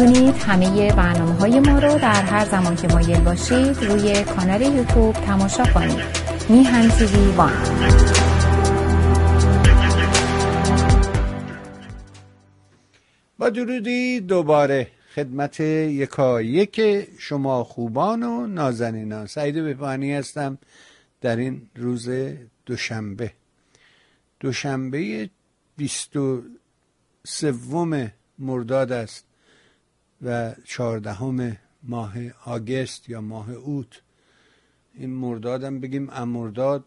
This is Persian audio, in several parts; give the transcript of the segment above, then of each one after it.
می‌تونید همه برنامه های ما رو در هر زمان که مایل باشید روی کانال یوتیوب تماشا کنید. میهن تیوی وان. با درودی دوباره خدمت یکا یک شما خوبان و نازنینان. سعید بهبانی هستم در این روز دوشنبه. دوشنبه بیست و سوم مرداد است. و چهاردهم ماه آگست یا ماه اوت. این مردادم بگیم امرداد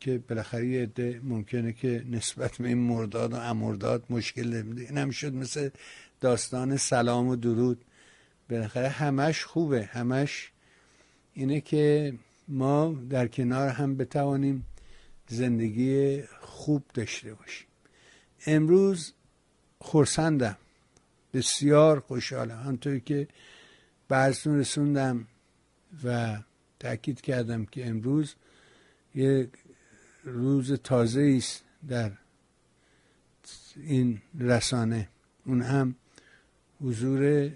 که بالاخره یه ممکنه که نسبت به این مرداد و امرداد مشکل نمیده این هم شد مثل داستان سلام و درود. بالاخره همش خوبه. همش اینه که ما در کنار هم بتوانیم زندگی خوب داشته باشیم. امروز خورسندم بسیار خوشحالم. همطوری که برسون رسوندم و تاکید کردم که امروز یه روز تازه است در این رسانه. اون هم حضور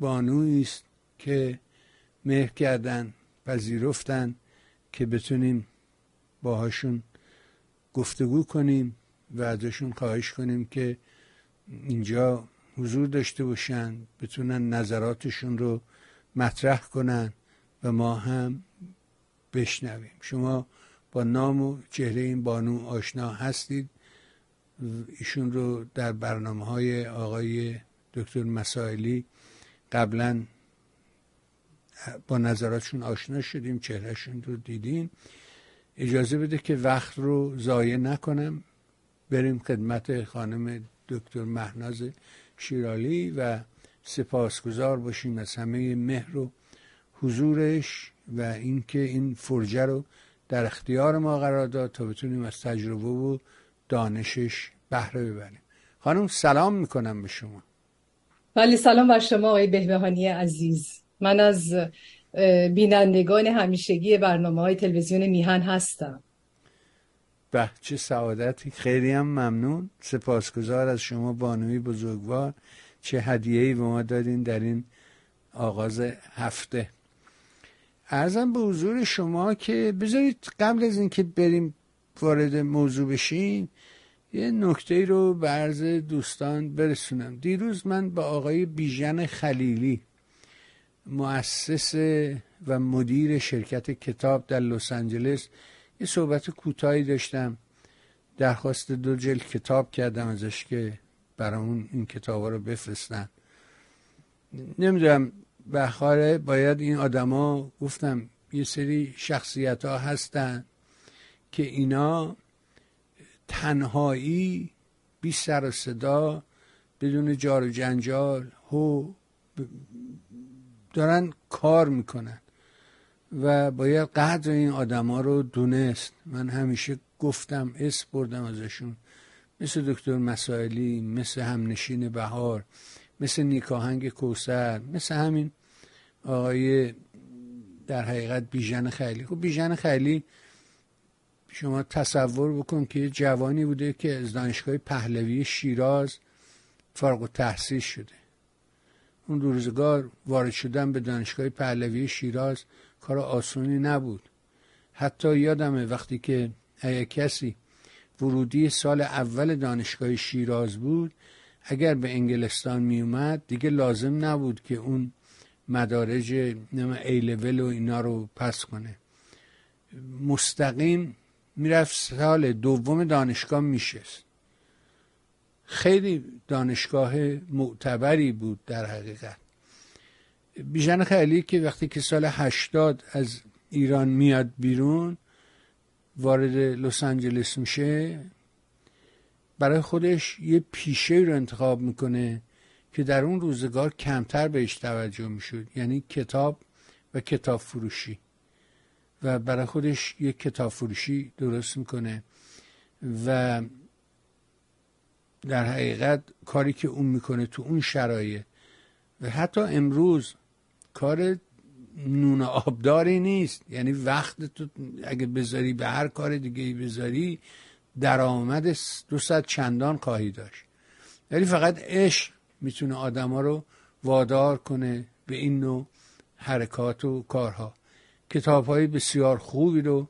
بانویی است که مهر کردن پذیرفتن که بتونیم باهاشون گفتگو کنیم و ازشون خواهش کنیم که اینجا حضور داشته باشن بتونن نظراتشون رو مطرح کنن و ما هم بشنویم. شما با نام و چهره این بانو آشنا هستید. ایشون رو در برنامه های آقای دکتر مسائلی قبلا با نظراتشون آشنا شدیم چهرهشون رو دیدیم. اجازه بده که وقت رو ضایع نکنم. بریم خدمت خانم دکتر مهناز شیرالی و سپاسگزار باشیم از همه مهر و حضورش و اینکه این فرجه رو در اختیار ما قرار داد تا بتونیم از تجربه و دانشش بهره ببریم. خانم سلام می‌کنم به شما. ولی سلام بر شما آقای بهبهانی عزیز. من از بینندگان همیشگی برنامه های تلویزیون میهن هستم. به چه سعادتی. خیلی هم ممنون. سپاسگزار از شما بانوی بزرگوار. چه هدیه‌ای به ما دادین در این آغاز هفته. ارزم به حضور شما که بذارید قبل از اینکه بریم وارد موضوع بشین یه نکته رو به عرض دوستان برسونم. دیروز من با آقای بیژن خلیلی مؤسس و مدیر شرکت کتاب در لس آنجلس یه صحبت کوتاهی داشتم. درخواست دو جلد کتاب کردم ازش که برامون این کتاب رو بفرستن. نمی‌دونم بخاره باید این آدما گفتم یه سری شخصیت ها هستن که اینا تنهایی بی سر و صدا بدون جار و جنجال هو دارن کار می‌کنن. و باید قدر این آدما رو دونست. من همیشه گفتم اس بردم ازشون. مثل دکتر مسائلی مثل همنشین بهار مثل نیکاهنگ کوسر مثل همین آقای در حقیقت بیژن خیلی. خب بیژن خیلی شما تصور بکن که جوانی بوده که از دانشگاه پهلوی شیراز فارغ و تحصیل شده. اون روزگار وارد شدن به دانشگاه پهلوی شیراز کار آسونی نبود. حتی یادمه وقتی که کسی ورودی سال اول دانشگاه شیراز بود اگر به انگلستان می اومد دیگه لازم نبود که اون مدارج ای لول و اینا رو پس کنه. مستقیم می‌رفت سال دوم دانشگاه میشست. خیلی دانشگاه معتبری بود در حقیقت. بیژن خیلی که وقتی که سال هشتاد از ایران میاد بیرون وارد لس آنجلس میشه برای خودش یه پیشه رو انتخاب می‌کنه که در اون روزگار کمتر بهش توجه می‌شد یعنی کتاب و کتاب فروشی. و برای خودش یه کتاب فروشی درست می‌کنه. و در حقیقت کاری که اون می‌کنه تو اون شرایط. و حتی امروز کار نون آبداری نیست. یعنی وقت تو اگه بذاری به هر کار دیگه بذاری درآمد دو چندان خواهی داشت. ولی فقط عشق می‌تونه آدما رو وادار کنه به این نوع حرکات و کارها. کتاب های بسیار خوبی رو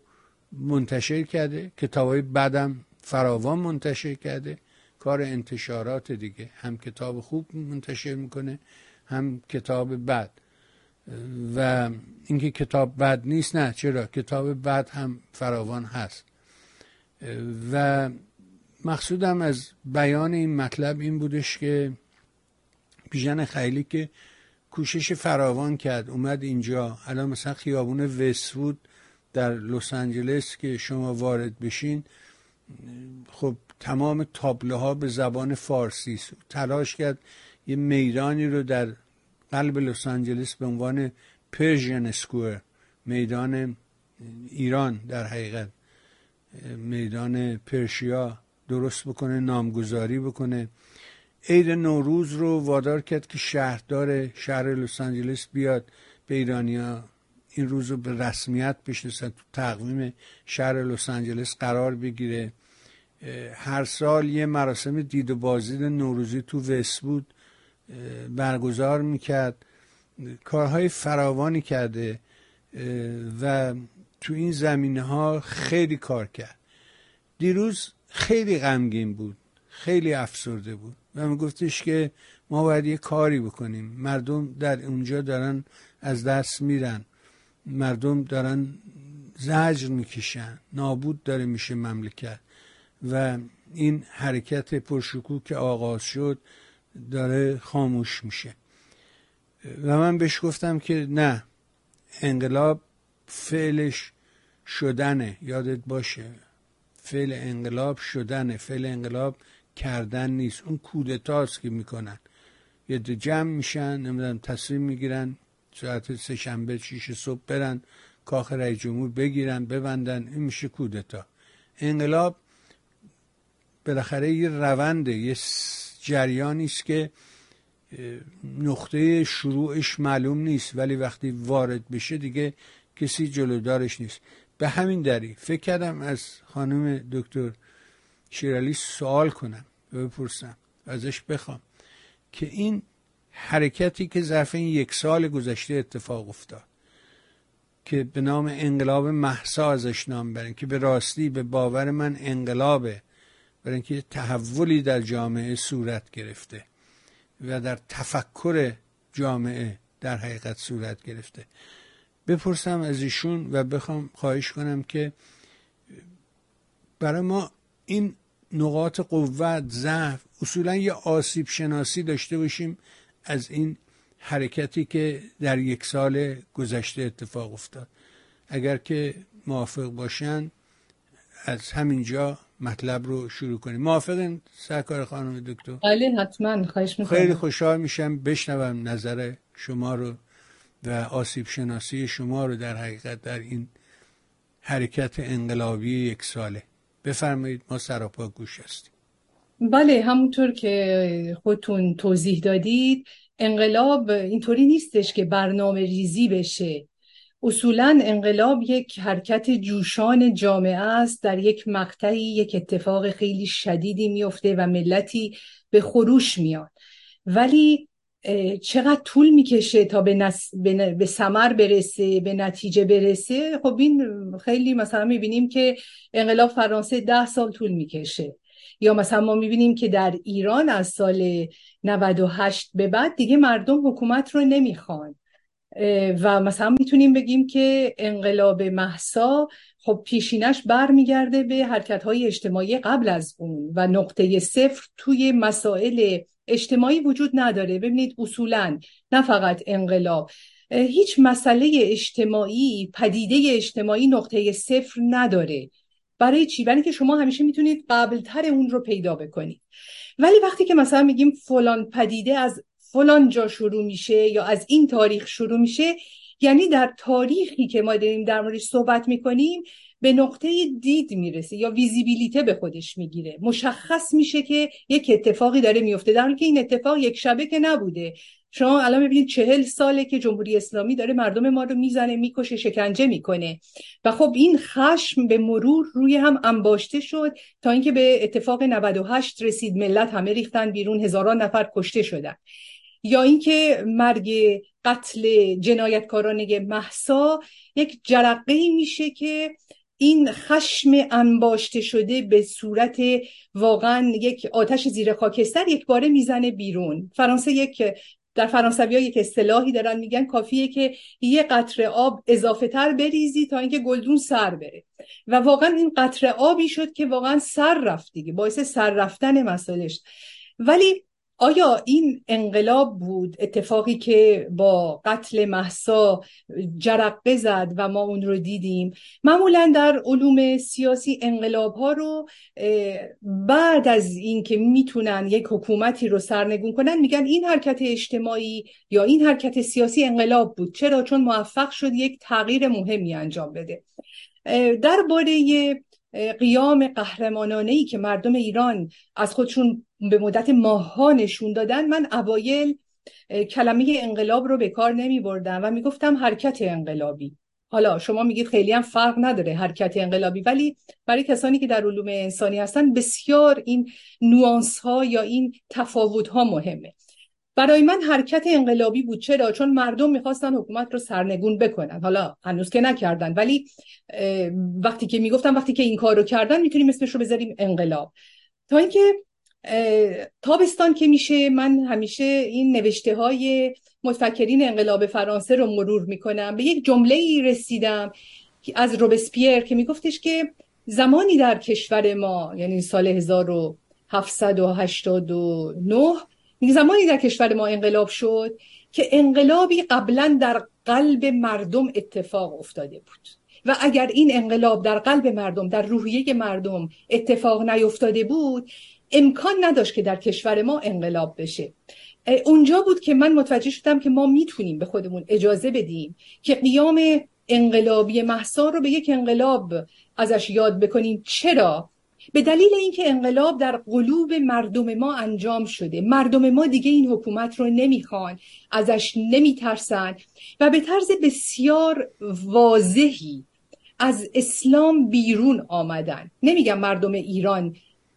منتشر کرده. کتاب های بدم فراوان منتشر کرده. کار انتشارات دیگه. هم کتاب خوب منتشر می‌کنه هم کتاب بد. و اینکه کتاب بد نیست نه. چرا؟ کتاب بد هم فراوان هست. و مقصودم از بیان این مطلب این بودش که بیژن خیلی که کوشش فراوان کرد اومد اینجا. الان مثلا خیابون وستوود در لس آنجلس که شما وارد بشین خب تمام تابلوها به زبان فارسی است تلاش کرد یه میدانی رو در قلب لس آنجلس به عنوان پرژین اسکوئر میدان ایران در حقیقت. میدان پرشیا درست بکنه نامگذاری بکنه. عید نوروز رو وادار کرد که شهردار شهر لس آنجلس بیاد به ایرانیا. این روز رو به رسمیت بشناسن تو تقویم شهر لس آنجلس قرار بگیره. هر سال یه مراسم دید و بازدید نوروزی تو وست بود. برگزار می‌کرد کارهای فراوانی کرده و تو این زمینه ها خیلی کار کرد. دیروز خیلی غمگین بود خیلی افسرده بود و میگفتش که ما باید یه کاری بکنیم. مردم در اونجا دارن از دست میرن. مردم دارن زجر می‌کشن. نابود داره میشه مملکت. و این حرکت پرشکوه که آغاز شد داره خاموش میشه. و من بهش گفتم که نه انقلاب فعلش شدنه یادت باشه. فعل انقلاب شدنه فعل انقلاب کردن نیست. اون کودتاست که می‌کنن. یه جمع میشن نمی‌دونم تصمیم می‌گیرن ساعت سه شنبه شیش صبح برن کاخ رئیس جمهور بگیرن ببندن. این میشه کودتا. انقلاب بالاخره یه رونده یه جریانی است که نقطه شروعش معلوم نیست ولی وقتی وارد بشه دیگه کسی جلودارش نیست. به همین دری فکر کردم از خانم دکتر شیرالی سوال کنم و بپرسم ازش بخوام که این حرکتی که ظرف این یک سال گذشته اتفاق افتاد که به نام انقلاب محسا ازش نام برن که به راستی به باور من انقلابه برای اینکه تحولی در جامعه صورت گرفته و در تفکر جامعه در حقیقت صورت گرفته. بپرسم از ایشون و بخوام خواهش کنم که برای ما این نقاط قوت ضعف اصولا یه آسیب شناسی داشته باشیم از این حرکتی که در یک سال گذشته اتفاق افتاد. اگر که موافق باشن از همینجا مطلب رو شروع کنیم. موافقین سرکار خانم دکتر؟ بله حتما. خواهش می‌کنم. خیلی خوشحال میشم بشنوم نظر شما رو و آسیب شناسی شما رو در حقیقت در این حرکت انقلابی یک ساله. بفرمایید ما سراپا گوش هستیم. بله همونطور که خودتون توضیح دادید انقلاب اینطوری نیستش که برنامه ریزی بشه. اصولا انقلاب یک حرکت جوشان جامعه است. در یک مقطعی یک اتفاق خیلی شدیدی میفته و ملتی به خروش میاد. ولی چقدر طول می‌کشه تا به, نس... به, برسه به نتیجه برسه؟ خب این خیلی مثلا می‌بینیم که انقلاب فرانسه ده سال طول می‌کشه. یا مثلا ما می‌بینیم که در ایران از سال 98 به بعد دیگه مردم حکومت رو نمی‌خوان. و مثلا می‌تونیم بگیم که انقلاب محسا خب پیشینش برمیگرده به حرکت های اجتماعی قبل از اون و نقطه صفر توی مسائل اجتماعی وجود نداره. ببینید اصولا نه فقط انقلاب. هیچ مسئله اجتماعی پدیده اجتماعی نقطه صفر نداره. برای چی؟ برای که شما همیشه می‌تونید قبلتر اون رو پیدا بکنید. ولی وقتی که مثلا میگیم فلان پدیده از فلان جا شروع میشه یا از این تاریخ شروع میشه یعنی در تاریخی که ما داریم در موردش صحبت می‌کنیم به نقطه دید می‌رسه یا ویزیبیلیته به خودش می‌گیره. مشخص میشه که یک اتفاقی داره میفته در حالی که این اتفاق یک شبه که نبوده. شما الان ببینید چهل ساله که جمهوری اسلامی داره مردم ما رو می‌زنه می‌کشه شکنجه می‌کنه. و خب این خشم به مرور روی هم انباشته شد تا اینکه به اتفاق 98 رسید. ملت همه ریختن بیرون هزاران نفر کشته شدن. یا اینکه مرگ قتل جنایتکارانه محسا یک جرقه میشه که این خشم انباشته شده به صورت واقعا یک آتش زیر خاکستر یک باره می‌زنه بیرون. فرانسه یک در فرانسوی ها یک اصطلاحی دارن میگن کافیه که یه قطره آب اضافه تر بریزی تا اینکه گلدون سر بره. و واقعا این قطره آبی شد که واقعا سر رفت دیگه باعث سر رفتن مسائلش. ولی آیا این انقلاب بود اتفاقی که با قتل محسا جرقه زد و ما اون رو دیدیم؟ معمولا در علوم سیاسی انقلاب ها رو بعد از اینکه می‌تونن یک حکومتی رو سرنگون کنن میگن این حرکت اجتماعی یا این حرکت سیاسی انقلاب بود. چرا؟ چون موفق شد یک تغییر مهمی انجام بده. درباره قیام قهرمانانه ای که مردم ایران از خودشون به مدت ماها نشون دادن من اوایل کلمه انقلاب رو به کار نمی بردم و می‌گفتم حرکت انقلابی. حالا شما میگید خیلی هم فرق نداره حرکت انقلابی ولی برای کسانی که در علوم انسانی هستن بسیار این نوانس ها یا این تفاوت ها مهمه. برای من حرکت انقلابی بود. چرا؟ چون مردم می‌خواستن حکومت رو سرنگون بکنن. حالا هنوز که نکردن ولی وقتی که می‌گفتم وقتی که این کار رو کردن می‌تونیم اسمش رو بذاریم انقلاب. تا اینکه تابستان که میشه من همیشه این نوشته های متفکرین انقلاب فرانسه رو مرور می‌کنم. به یک جمله ای رسیدم از روبسپیر که میگفتش که زمانی در کشور ما یعنی سال 1789 زمانی در کشور ما انقلاب شد که انقلابی قبلا در قلب مردم اتفاق افتاده بود. و اگر این انقلاب در قلب مردم در روحیه مردم اتفاق نیفتاده بود امکان نداشت که در کشور ما انقلاب بشه. اونجا بود که من متوجه شدم که ما می‌تونیم به خودمون اجازه بدیم که قیام انقلابی محسا رو به یک انقلاب ازش یاد بکنیم. چرا؟ به دلیل اینکه انقلاب در قلوب مردم ما انجام شده. مردم ما دیگه این حکومت رو نمی‌خوان ازش نمیترسن و به طرز بسیار واضحی از اسلام بیرون آمدن. نمیگم مردم ایران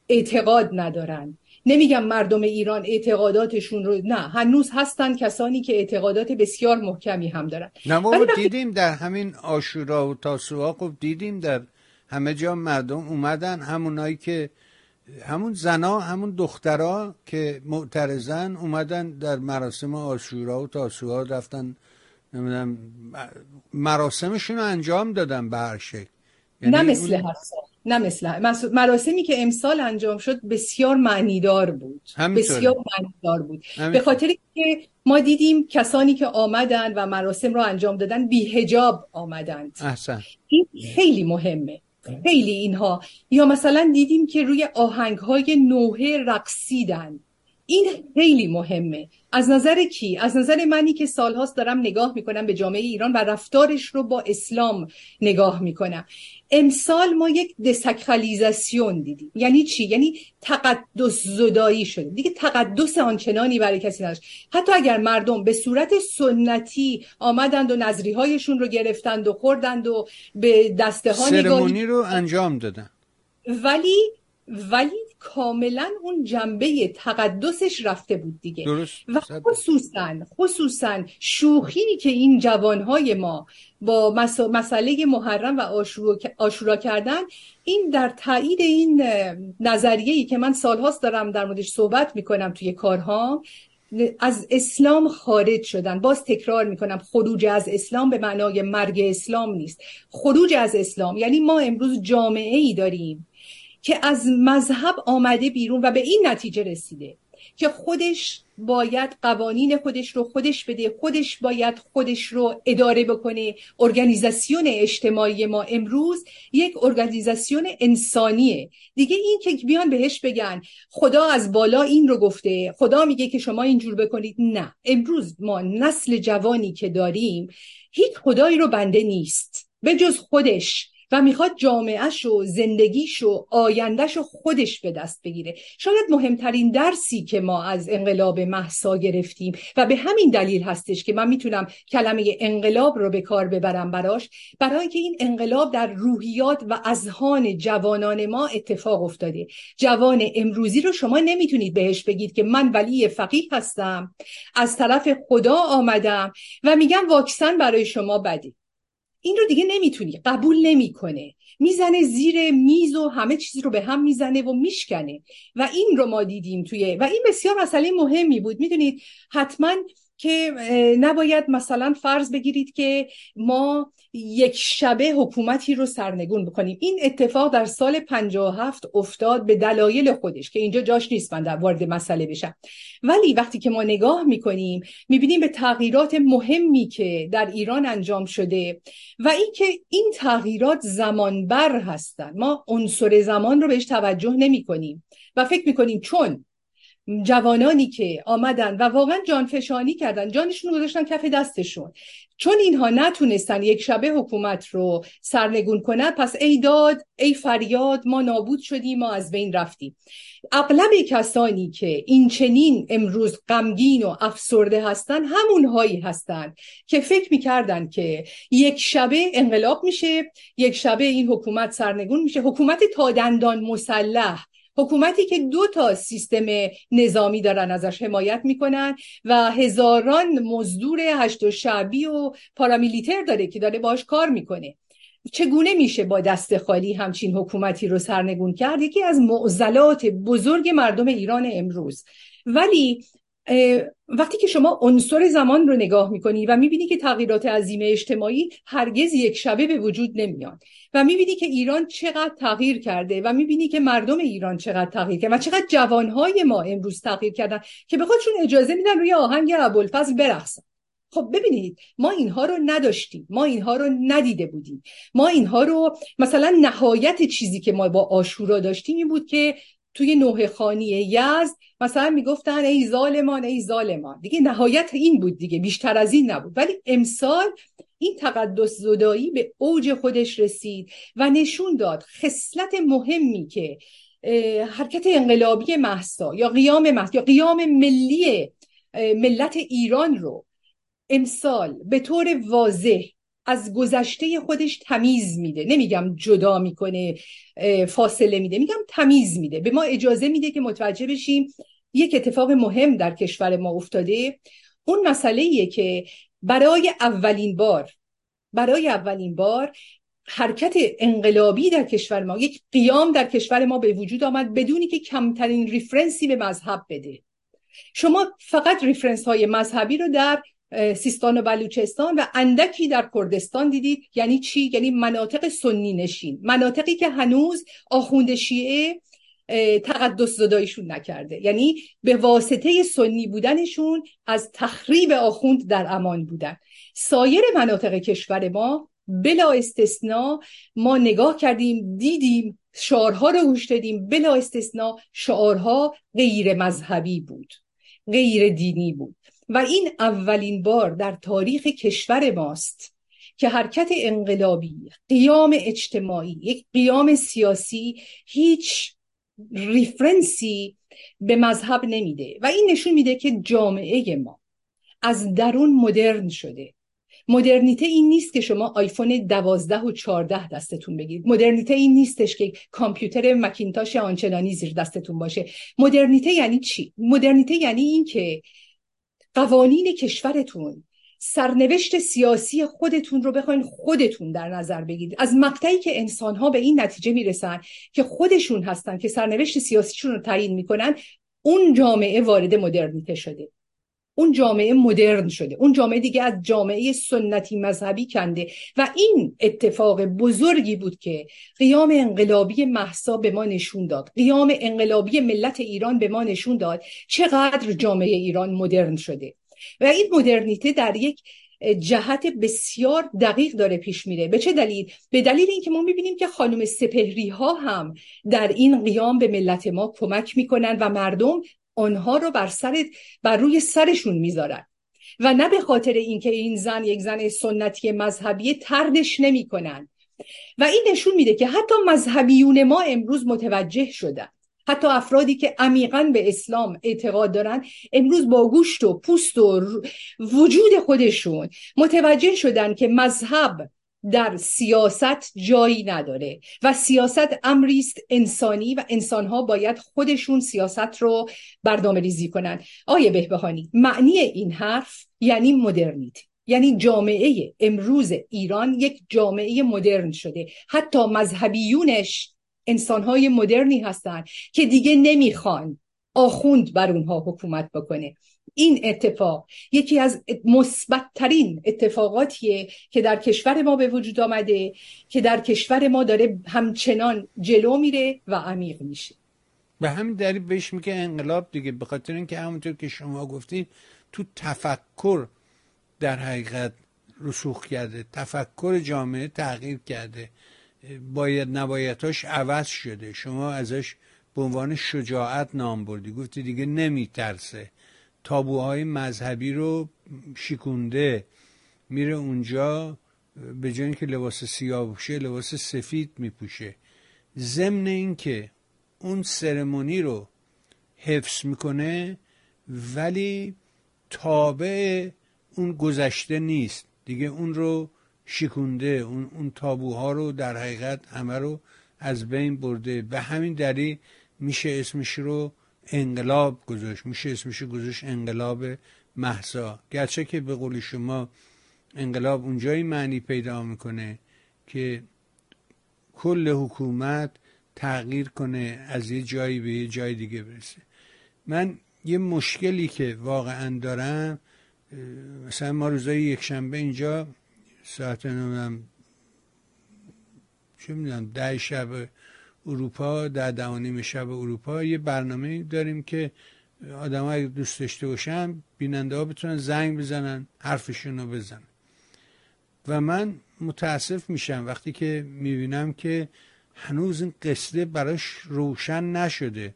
اعتقاد ندارن. نمیگم مردم ایران اعتقاداتشون رو نه هنوز هستن کسانی که اعتقادات بسیار محکمی هم دارن. نه دیدیم در همین آشورا و تاسوعا خب دیدیم در همه جا مردم اومدن. همونایی که همون زنا همون دخترها که معترضن اومدن در مراسم آشورا و تاسوعا رفتن نمی‌دونم مراسمشون رو انجام دادن به هر شکل. یعنی نه مثل اون... نه مثل مراسمی که امسال انجام شد بسیار معنیدار بود. بسیار معنیدار بود. به خاطر که ما دیدیم کسانی که آمدن و مراسم رو انجام دادن بیهجاب آمدند. احسن. این خیلی مهمه. خیلی اینها. یا مثلا دیدیم که روی آهنگ های نوحه رقصیدن. این خیلی مهمه. از نظر کی؟ از نظر منی که سالهاست دارم نگاه می‌کنم به جامعه ایران و رفتارش رو با اسلام نگاه می‌کنم. امسال ما یک دسکرالیزاسیون دیدیم. یعنی چی؟ یعنی تقدس زدایی شده دیگه تقدس آنچنانی برای کسی نداشت. حتی اگر مردم به صورت سنتی آمدند و نظری هایشون رو گرفتند و خوردند و به دسته ها نگاهی رو انجام دادن. ولی ولی کاملا اون جنبه تقدسش رفته بود دیگه. درست. و خصوصا خصوصا شوخی که این جوانهای ما با مسئله محرم و آشورا, کردن این در تایید این نظریه ای که من سالهاست دارم در موردش صحبت می‌کنم توی کارها از اسلام خارج شدن. باز تکرار می‌کنم خروج از اسلام به معنای مرگ اسلام نیست. خروج از اسلام یعنی ما امروز جامعه ای داریم. که از مذهب آمده بیرون و به این نتیجه رسیده که خودش باید قوانین خودش رو خودش بده خودش باید خودش رو اداره بکنه. ارگانیزاسیون اجتماعی ما امروز یک ارگانیزاسیون انسانیه. دیگه این که بیان بهش بگن خدا از بالا این رو گفته خدا میگه که شما اینجور بکنید. نه امروز ما نسل جوانی که داریم هیچ خدایی رو بنده نیست. به جز خودش. و می‌خواد جامعهش و زندگیش و آیندهش و خودش به دست بگیره. شاید مهمترین درسی که ما از انقلاب محسا گرفتیم و به همین دلیل هستش که من می‌تونم کلمه انقلاب رو به کار ببرم براش برای که این انقلاب در روحیات و اذهان جوانان ما اتفاق افتاده. جوان امروزی رو شما نمی‌تونید بهش بگید که من ولی فقیه هستم از طرف خدا آمدم و میگم واکسن برای شما بده. این رو دیگه نمی‌تونی قبول نمی‌کنه. می‌زنه زیر میز و همه چیز رو به هم می‌زنه و میشکنه. و این رو ما دیدیم توی و این بسیار مسئله مهمی بود. می‌دونید حتما که نباید مثلا فرض بگیرید که ما یک شبه حکومتی رو سرنگون بکنیم. این اتفاق در سال 57 افتاد به دلایل خودش که اینجا جاش نیست من در وارد مسئله بشم. ولی وقتی که ما نگاه می‌کنیم می‌بینیم به تغییرات مهمی که در ایران انجام شده و اینکه این تغییرات زمانبر هستند ما عنصر زمان رو بهش توجه نمی کنیم و فکر می‌کنیم چون جوانانی که آمدن و واقعا جانفشانی کردن جانشون رو گذاشتن کف دستشون. چون اینها نتونستن یک شبه حکومت رو سرنگون کنن پس ای داد ای فریاد ما نابود شدیم ما از بین رفتیم. اغلب کسانی که این چنین امروز غمگین و افسرده هستن همونهایی هستند که فکر می‌کردن که یک شبه انقلاب میشه یک شبه این حکومت سرنگون میشه. حکومت تا دندان مسلح حکومتی که دو تا سیستم نظامی دارن ازش حمایت می‌کنن و هزاران مزدور هشت و شعبی و پارامیلیتر داره که داره باش کار می‌کنه. چگونه میشه با دست خالی همچین حکومتی رو سرنگون کرد؟ یکی از معضلات بزرگ مردم ایران امروز. ولی وقتی که شما عنصر زمان رو نگاه می‌کنی و می‌بینی که تغییرات عظیم اجتماعی هرگز یک شبه به وجود نمیان و می‌بینی که ایران چقدر تغییر کرده و می‌بینی که مردم ایران چقدر تغییر کرده و چقدر جوانهای ما امروز تغییر کردن که به خودشون اجازه میدن روی آهنگ ابوالفضل برقصن. خب ببینید ما اینها رو نداشتیم ما اینها رو ندیده بودیم. ما اینها رو مثلا نهایت چیزی که ما با آشورا داشتیم این بود که توی نوه خانی یزد مثلا می‌گفتن ای ظالمان ای ظالمان. دیگه نهایت این بود دیگه بیشتر از این نبود. ولی امسال این تقدس زدایی به اوج خودش رسید و نشون داد خصلت مهمی که حرکت انقلابی محسا یا قیام محسا یا قیام ملی ملت ایران رو امسال به طور واضح از گذشته خودش تمیز میده. نمیگم جدا می‌کنه فاصله میده. میگم تمیز میده. به ما اجازه میده که متوجه بشیم یک اتفاق مهم در کشور ما افتاده. اون مسئله که برای اولین بار برای اولین بار حرکت انقلابی در کشور ما یک قیام در کشور ما به وجود آمد بدونی که کمترین reference ی به مذهب بده. شما فقط reference های مذهبی رو در سیستان و بلوچستان و اندکی در کردستان دیدید. یعنی چی؟ یعنی مناطق سنی نشین. مناطقی که هنوز آخوند شیعه تقدس زدایشون نکرده. یعنی به واسطه سنی بودنشون از تخریب آخوند در امان بودن. سایر مناطق کشور ما بلا استثنا ما نگاه کردیم دیدیم شعارها رو گوش دادیم. بلا استثنا شعارها غیر مذهبی بود غیر دینی بود. و این اولین بار در تاریخ کشور ماست که حرکت انقلابی قیام اجتماعی یک قیام سیاسی هیچ ریفرنسی به مذهب نمیده. و این نشون میده که جامعه ما از درون مدرن شده. مدرنیته این نیست که شما آیفون دوازده و چارده دستتون بگیرید. مدرنیته این نیستش که کامپیوتر مکینتاش آنچنانی زیر دستتون باشه. مدرنیته یعنی چی؟ مدرنیته یعنی این که قوانین کشورتون سرنوشت سیاسی خودتون رو بخواین خودتون در نظر بگیرید. از مقطعی که انسان ها به این نتیجه می‌رسن که خودشون هستن که سرنوشت سیاسیشون رو تعیین می‌کنن اون جامعه وارد مدرنیته شده. اون جامعه مدرن شده اون جامعه دیگه از جامعه سنتی مذهبی کنده. و این اتفاق بزرگی بود که قیام انقلابی محسا به ما نشون داد. قیام انقلابی ملت ایران به ما نشون داد چقدر جامعه ایران مدرن شده. و این مدرنیته در یک جهت بسیار دقیق داره پیش میره. به چه دلیل؟ به دلیل اینکه ما می‌بینیم که خانم سپهری ها هم در این قیام به ملت ما کمک می‌کنن و مردم آنها رو بر سر بر روی سرشون می‌ذارن. و نه به خاطر اینکه این زن یک زن سنتی مذهبی تردش نمی‌کنن. و این نشون میده که حتی مذهبیون ما امروز متوجه شدن. حتی افرادی که عمیقا به اسلام اعتقاد دارن امروز با گوشت و پوست و وجود خودشون متوجه شدن که مذهب در سیاست جایی نداره و سیاست امری است انسانی و انسانها باید خودشون سیاست رو برنامه ریزی کنن. آیه بهبهانی معنی این حرف یعنی مدرنیته یعنی جامعه امروز ایران یک جامعه مدرن شده. حتی مذهبیونش انسانهای مدرنی هستند که دیگه نمی‌خوان آخوند بر اونها حکومت بکنه. این اتفاق یکی از مثبتترین اتفاقاتیه که در کشور ما به وجود آمده که در کشور ما داره همچنان جلو میره و عمیق میشه. به همین دلیل بهش میگه انقلاب دیگه به خاطر اینکه همونطور که شما گفتید تو تفکر در حقیقت رسوخ کرده تفکر جامعه تغییر کرده باید نبایدهاش عوض شده. شما ازش به عنوان شجاعت نام بردی. گفتی دیگه نمیترسه. تابوهای مذهبی رو شیکونده میره اونجا به جای اینکه لباس سیاه لباس سفید میپوشه. ضمن اینکه اون سرمونی رو حفظ می‌کنه ولی تابع اون گذشته نیست. دیگه اون رو شکونده اون, اون تابوها رو در حقیقت همه رو از بین برده. به همین دلیل میشه اسمش رو انقلاب گذاشت میشه اسمش گذاشت انقلاب محسا. گرچه که به قول شما انقلاب اونجایی معنی پیدا می‌کنه که کل حکومت تغییر کنه از یه جایی به یه جای دیگه برسه. من یه مشکلی که واقعا دارم مثلا ما روزای یک شنبه اینجا ساعت نمی‌دونم چه می‌دونم ده شب اروپا در دوانیم شب اروپا یه برنامه داریم که آدم ها دوست داشته باشن بیننده ها بتونن زنگ بزنن حرفشون رو بزنن. و من متاسف میشم وقتی که می‌بینم که هنوز این قصه براش روشن نشده.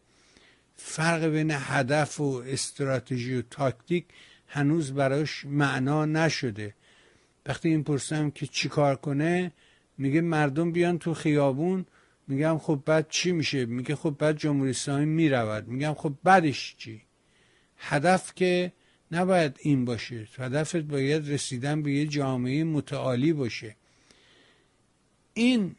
فرق بین هدف و استراتژی و تاکتیک هنوز براش معنا نشده. وقتی این پرسم که چیکار کنه میگه مردم بیان تو خیابون میگم خب بعد چی میشه؟ میگه خب بعد جمهوری اسلامی می‌رود. میگم خب بعدش چی؟ هدف که نباید این باشه. هدفت باید رسیدن به یه جامعه متعالی باشه. این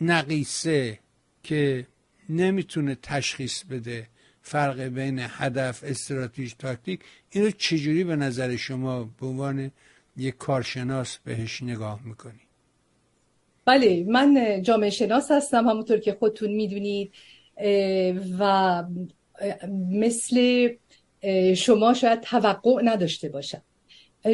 نقیصه که نمی‌تونه تشخیص بده فرق بین هدف استراتژی تاکتیک اینو چجوری به نظر شما به عنوان یک کارشناس بهش نگاه می‌کنی؟ بله من جامعه شناس هستم همونطور که خودتون می‌دونید و مثل شما شاید توقع نداشته باشم.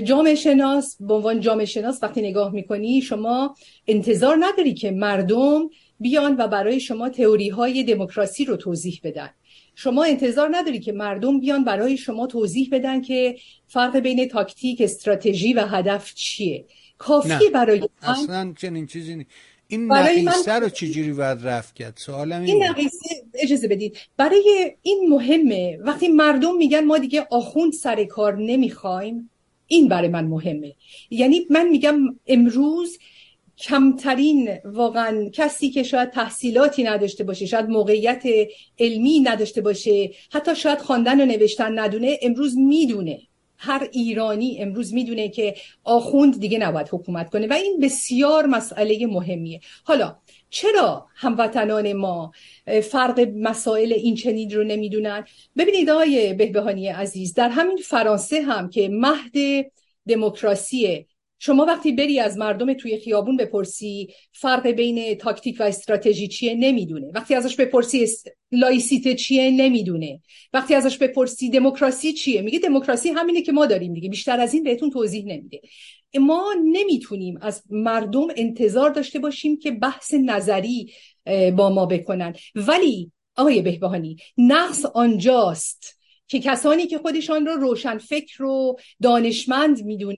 جامعه شناس به عنوان جامعه شناس وقتی نگاه می‌کنی شما انتظار نداری که مردم بیان و برای شما تئوری های دموکراسی رو توضیح بدن. شما انتظار نداری که مردم بیان برای شما توضیح بدن که فرق بین تاکتیک استراتژی و هدف چیه. کافی برای من. اصلا چنین چیزی نیست این نقیصه رو چجوری باید رفت کرد؟ سوالم این نقیصه اجازه بدید. برای این مهمه. وقتی مردم میگن ما دیگه آخوند سر کار نمی‌خوایم این برای من مهمه. یعنی من میگم امروز کمترین واقعا کسی که شاید تحصیلاتی نداشته باشه شاید موقعیت علمی نداشته باشه حتی شاید خواندن و نوشتن ندونه امروز می‌دونه. هر ایرانی امروز می‌دونه که آخوند دیگه نباید حکومت کنه و این بسیار مسئله مهمیه. حالا چرا هموطنان ما فرق مسائل این چنین رو نمی‌دونن؟ ببینید آقای بهبهانی عزیز در همین فرانسه هم که مهد دموکراسی شما وقتی بری از مردم توی خیابون بپرسی فرق بین تاکتیک و استراتژی چیه؟ نمی‌دونه. وقتی ازش بپرسی لایسیته چیه؟ نمی‌دونه. وقتی ازش بپرسی دموکراسی چیه؟ میگه دموکراسی همینه که ما داریم دیگه. بیشتر از این بهتون توضیح نمیده. ما نمی‌تونیم از مردم انتظار داشته باشیم که بحث نظری با ما بکنن. ولی آقای بهبهانی نقص آنجاست که کسانی که خودشان رو روشن فکر رو دانشمند می‌دونن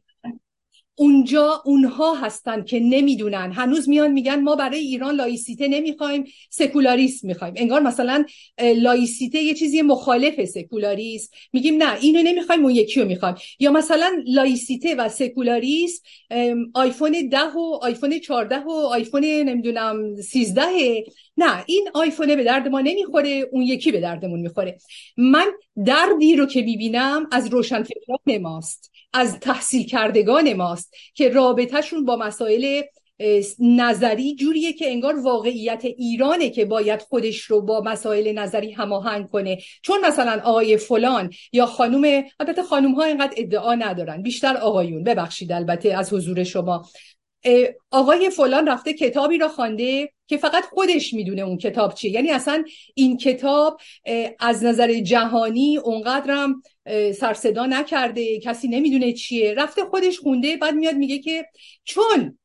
اونجا اونها هستن که نمی‌دونن. هنوز میان میگن ما برای ایران لایسیته نمی‌خوایم سکولاریسم می‌خوایم. انگار مثلا لایسیته یه چیزی مخالف سکولاریسم. میگیم نه اینو نمی‌خوایم اون یکی رو می‌خوایم. یا مثلا لایسیته و سکولاریسم آیفون ده و آیفون 14 و آیفون نمی‌دونم 13 نه این آیفونه به درد ما نمی‌خوره اون یکی به دردمون می‌خوره. من دردی رو که می‌بینم از روشنفکران ماست از تحصیل کردگان ماست که رابطهشون با مسائل نظری جوریه که انگار واقعیت ایرانه که باید خودش رو با مسائل نظری هماهنگ کنه. چون مثلا آقای فلان یا خانم البته خانم ها اینقدر ادعا ندارن بیشتر آقایون. ببخشید البته از حضور شما. آقای فلان رفته کتابی را خوانده که فقط خودش می‌دونه اون کتاب چیه. یعنی اصلا این کتاب از نظر جهانی اونقدرم سرصدا نکرده کسی نمی‌دونه چیه. رفته خودش خونده بعد میاد میگه که چون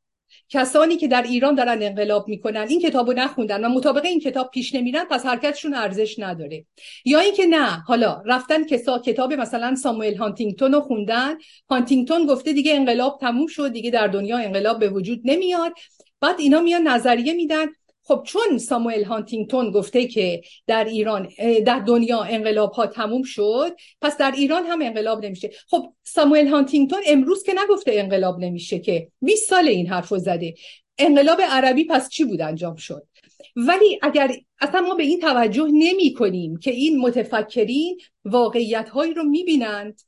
کسانی که در ایران دارن انقلاب می‌کنن این کتابو نخوندن و مطابق این کتاب پیش نمیرن پس حرکتشون ارزش نداره. یا اینکه نه حالا رفتن کسا کتاب مثلا ساموئل هانتینگتون رو خوندن. هانتینگتون گفته دیگه انقلاب تموم شد دیگه در دنیا انقلاب به وجود نمیاد. بعد اینا میان نظریه میدن. خب چون ساموئل هانتینگتون گفته که در ایران در دنیا انقلاب ها تموم شد پس در ایران هم انقلاب نمیشه. خب ساموئل هانتینگتون امروز که نگفته انقلاب نمیشه که 20 سال این حرفو زده. انقلاب عربی پس چی بود انجام شد؟ ولی اگر اصلا ما به این توجه نمی کنیم که این متفکرین واقعیت هایی رو می‌بینند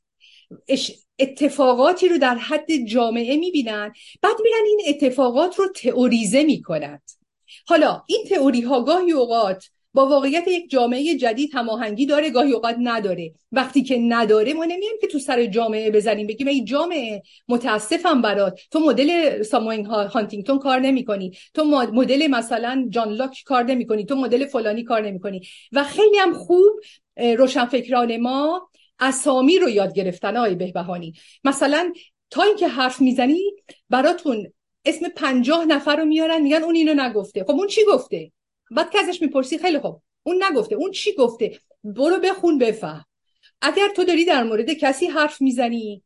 اتفاقاتی رو در حد جامعه می‌بینن بعد میرن این اتفاقات رو تئوریزه می‌کنند. حالا این تئوری ها گاهی اوقات با واقعیت یک جامعه جدید هماهنگی داره گاهی اوقات نداره. وقتی که نداره ما نمیایم که تو سر جامعه بزنیم. بگیم ای جامعه متاسفم برات. تو مدل ساموئل هانتینگتون کار نمی‌کنی. تو مدل مثلا جان لاک کار نمی‌کنی. تو مدل فلانی کار نمی‌کنی. و خیلی هم خوب روشنفکران ما اسامی رو یاد گرفتن آقای بهبهانی. مثلا تا اینکه حرف می‌زنی براتون اسم پنجاه نفر رو میارن میگن اون اینو نگفته. خب اون چی گفته؟ بعد که ازش می‌پرسی خیلی خوب اون نگفته. اون چی گفته؟ برو بخون بفهم. اگر تو داری در مورد کسی حرف می‌زنی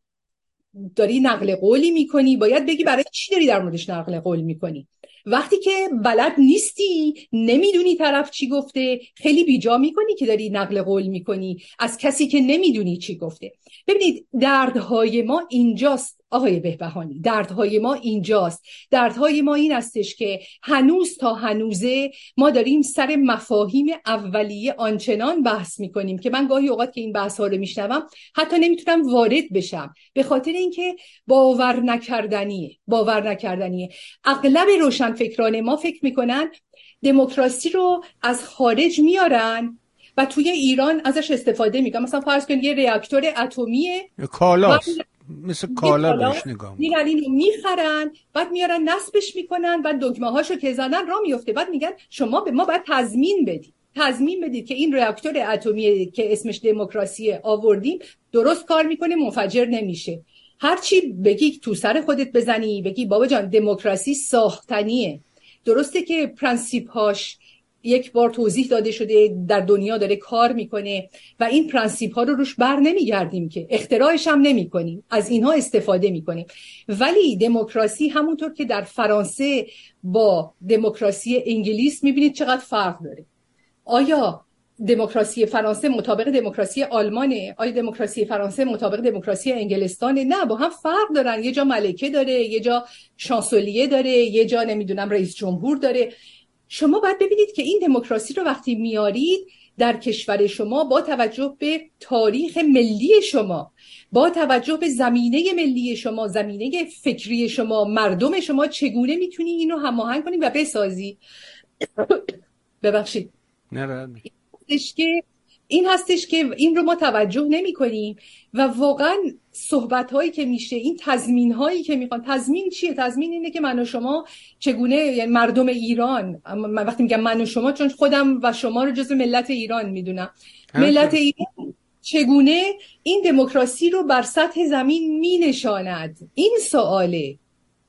داری نقل قولی می‌کنی باید بگی برای چی داری در موردش نقل قول می‌کنی. وقتی که بلد نیستی نمی‌دونی طرف چی گفته خیلی بیجا می‌کنی که داری نقل قول می‌کنی. از کسی که نمی‌دونی چی گفته. ببینید دردهای ما اینجاست. آقای بهبهانی دردهای ما اینجاست. دردهای ما این استش که هنوز تا هنوزه ما داریم سر مفاهیم اولیه آنچنان بحث می‌کنیم که من گاهی اوقات که این بحث ها رو میشنوم حتی نمی‌تونم وارد بشم. به خاطر اینکه باور نکردنیه باور نکردنیه. اغلب روشنفکران ما فکر می‌کنن دموکراسی رو از خارج میارن و توی ایران ازش استفاده می‌کنن. مثلا فرض کنید یه ریاکتور اتمیه. کالاست مثل کالا بهش نگاه میرن اینو می‌خرن بعد میارن نصبش می‌کنن بعد دکمه هاشو که زدن را میفته بعد میگن شما به ما باید تضمین بدید. تضمین بدید که این ریاکتور اتمی که اسمش دموکراسی آوردیم درست کار می‌کنه منفجر نمیشه. هرچی بگی تو سر خودت بزنی بگی بابا جان دموکراسی ساختنیه. درسته که پرنسیپ هاش یک بار توضیح داده شده در دنیا داره کار می‌کنه و این پرنسیپ ها رو روش بر نمیگردیم که اختراعش هم نمی کنیم از اینها استفاده می‌کنیم. ولی دموکراسی همونطور که در فرانسه با دموکراسی انگلیس می‌بینید چقدر فرق داره. آیا دموکراسی فرانسه مطابق دموکراسی آلمانه؟ آیا دموکراسی فرانسه مطابق دموکراسی انگلستانه؟ نه با هم فرق دارن. یه جا ملکه داره یه جا شانسولیه داره یه جا نمی‌دونم رئیس جمهور داره. شما باید ببینید که این دموکراسی رو وقتی میارید در کشور شما با توجه به تاریخ ملی شما با توجه به زمینه ملی شما زمینه فکری شما مردم شما چگونه می‌تونی اینو هماهنگ کنی و بسازی؟ ببخشید. نه که این هستش که این رو ما توجه نمی کنیم و واقعا صحبت هایی که میشه این تضمین هایی که می‌خوان تضمین چیه؟ تضمین اینه که من و شما چگونه یعنی مردم ایران من وقتی میگم من و شما چون خودم و شما رو جز ملت ایران می‌دونم. ملت ایران چگونه این دموکراسی رو بر سطح زمین می نشاند؟ این سواله.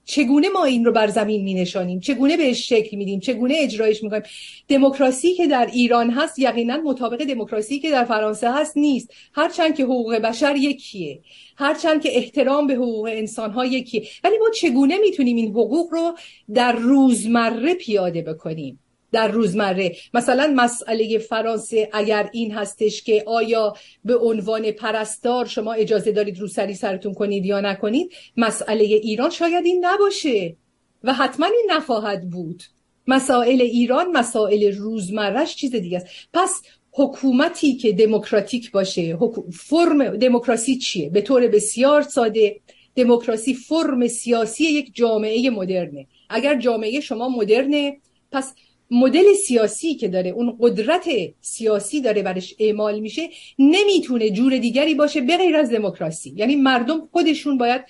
چگونه ما این رو بر زمین می نشانیم؟ چگونه بهش شکل میدیم چگونه اجرایش می‌کنیم دموکراسی که در ایران هست یقینا مطابق دموکراسی که در فرانسه هست نیست. هرچند که حقوق بشر یکیه. هرچند که احترام به حقوق انسان ها یکیه. ولی ما چگونه می‌تونیم این حقوق رو در روزمره پیاده بکنیم؟ در روزمره. مثلا مسئله فرانسه اگر این هستش که آیا به عنوان پرستار شما اجازه دارید روسری سرتون کنید یا نکنید مسئله ایران شاید این نباشه و حتما این نخواهد بود. مسائل ایران مسائل روزمرهش چیز دیگه است. پس حکومتی که دموکراتیک باشه فرم دموکراسی چیه؟ به طور بسیار ساده دموکراسی فرم سیاسی یک جامعه مدرنه. اگر جامعه شما مدرنه پس مدل سیاسی که داره اون قدرت سیاسی داره برش اعمال میشه نمی‌تونه جور دیگری باشه به غیر از دموکراسی. یعنی مردم خودشون باید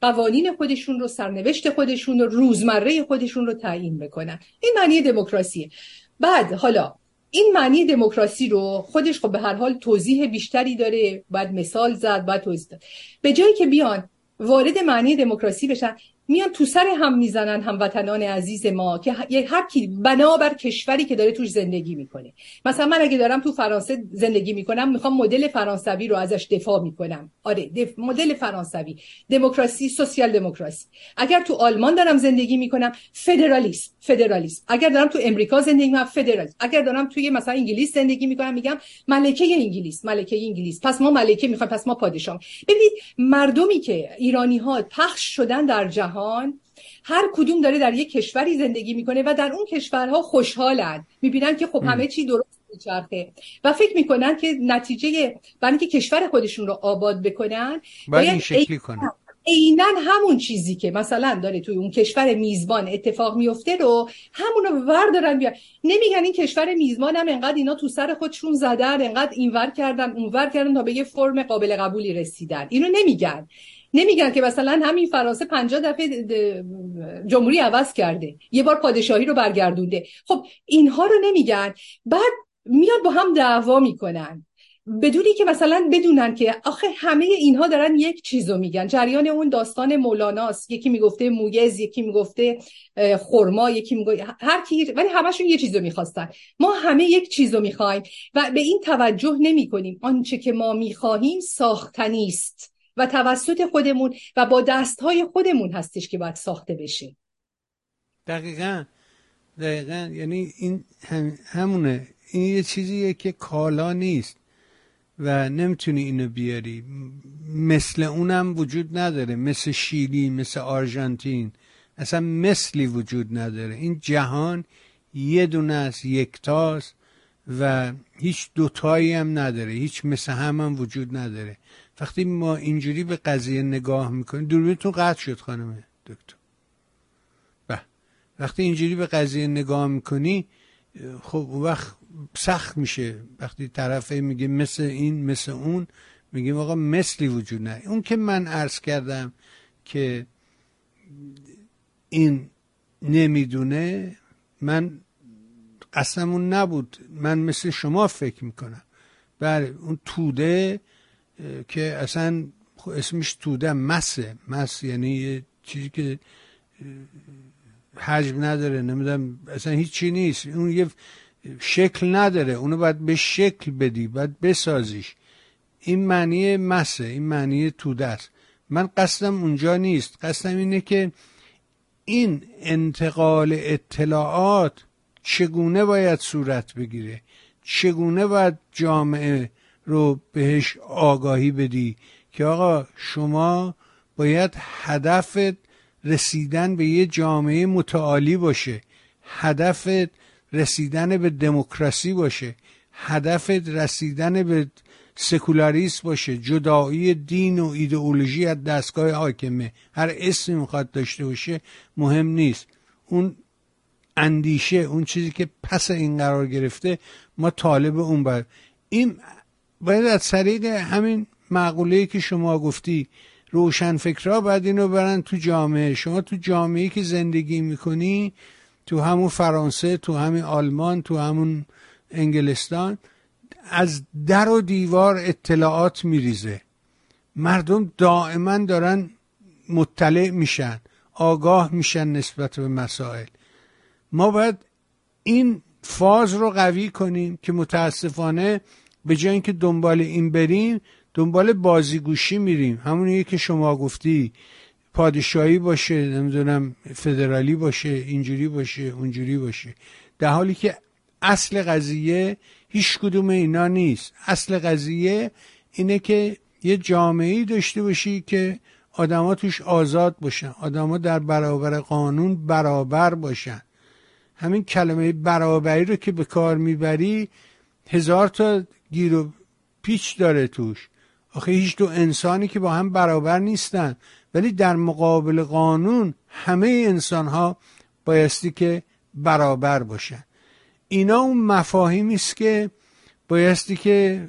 قوانین خودشون رو سرنوشت خودشون رو روزمره خودشون رو تعیین بکنن. این معنی دموکراسیه. بعد حالا این معنی دموکراسی رو خودش خب به هر حال توضیح بیشتری داره باید مثال زد باید توضیح داد. به جایی که بیان وارد معنی دموکراسی بشن میان تو سر هم می‌زنن هموطنان عزیز ما که هر کی بنابر کشوری که داره توش زندگی می‌کنه. مثلا من اگه دارم تو فرانسه زندگی می‌کنم می‌خوام مدل فرانسوی رو ازش دفاع می‌کنم. آره مدل فرانسوی. دموکراسی سوسیال دموکراسی. اگر تو آلمان دارم زندگی می‌کنم فدرالیسم فدرالیسم. اگر دارم تو امریکا زندگی می‌کنم فدرالیسم. اگر دارم توی مثلا انگلیس زندگی می‌کنم میگم ملکه انگلیس ملکه انگلیس. پس ما ملکه می‌خوایم پس ما پادشاه. ببینید مردمی که ایرانی ها پخش شدن در جهان هر کدوم داره در یک کشوری زندگی می‌کنه و در اون کشورها خوشحالن. می‌بینن که خب همه چی درست میچرخه و فکر می‌کنن که نتیجه برای که کشور خودشون رو آباد بکنن باید این شکلی کنن. عینا همون چیزی که مثلا داره توی اون کشور میزبان اتفاق میفته رو همون رو وردارن بیان نمیگن این کشور میزبان هم انقدر اینا تو سر خودشون زدن انقدر اینور کردن اونور کردن تا به یه فرم قابل قبولی رسیدن. اینو نمیگن. نمیگن که مثلا همین فرانسه 50 دفعه جمهوری عوض کرده. یه بار پادشاهی رو برگردونده. خب اینها رو نمیگن. بعد میاد با هم دعوا می‌کنن. بدونی که مثلا بدونن که آخه همه اینها دارن یک چیزو میگن. جریان اون داستان مولاناست. یکی می‌گفته مویز یکی می‌گفته خرما یکی می‌گفته هر کی ولی همشون یه چیزو می‌خواستن. ما همه یک چیزو می‌خوایم و به این توجه نمی‌کنیم. آنچه که ما می‌خواهیم ساختنی است. و توسط خودمون و با دستهای خودمون هستش که باید ساخته بشه. دقیقا. دقیقا. یعنی این همونه. این یه چیزیه که کالا نیست و نمی‌تونی اینو بیاری. مثل اونم وجود نداره. مثل شیلی مثل آرژانتین. اصلا مثلی وجود نداره. این جهان یه دونه است یکتاست و هیچ دوتایی هم نداره. هیچ مثل هم هم وجود نداره. وقتی ما اینجوری به قضیه نگاه می‌کنیم دوربینتون قطع شد خانم دکتر. به. وقتی اینجوری به قضیه نگاه می‌کنی خب وقت سخت میشه. وقتی طرفه میگه مثل این مثل اون میگیم آقا مثلی وجود نه اون که من عرض کردم که این نمی‌دونه من قسمون نبود. من مثل شما فکر می‌کنم. بله اون توده که اصلا اسمش توده مسه مس یعنی یه چیزی که حجم نداره نمی‌دونم اصلا هیچی نیست. اون یه شکل نداره. اونو باید به شکل بدی باید بسازیش. این معنی مسه این معنی توده است. من قصدم اونجا نیست. قصدم اینه که این انتقال اطلاعات چگونه باید صورت بگیره؟ چگونه باید جامعه رو بهش آگاهی بدی که آقا شما باید هدف رسیدن به یه جامعه متعالی باشه هدف رسیدن به دموکراسی باشه هدف رسیدن به سکولاریسم باشه جدایی دین و ایدئولوژی از دستگاه حاکمه. هر اسمی می‌خواد داشته باشه مهم نیست. اون اندیشه اون چیزی که پس این قرار گرفته ما طالب اون بر. این باید از طریق همین معقوله که شما گفتی روشن فکرها باید اینو برن تو جامعه. شما تو جامعه که زندگی می‌کنی تو همون فرانسه تو همین آلمان تو همون انگلستان از در و دیوار اطلاعات میریزه. مردم دائما دارن مطلع میشن آگاه میشن نسبت به مسائل. ما باید این فاز رو قوی کنیم که متاسفانه به جای اینکه دنبال این بریم دنبال بازیگوشی میریم. همونیه که شما گفتی پادشاهی باشه نمی‌دونم فدرالی باشه اینجوری باشه اونجوری باشه. در حالی که اصل قضیه هیچ کدوم اینا نیست. اصل قضیه اینه که یه جامعه داشته باشی که آدما توش آزاد باشن. آدما در برابر قانون برابر باشن. همین کلمه برابری رو که به کار می‌بری هزار تا گیر و پیچ داره توش. آخه هیچ دو انسانی که با هم برابر نیستن. ولی در مقابل قانون همه انسان ها بایستی که برابر باشن. اینا اون مفاهیمی است که بایستی که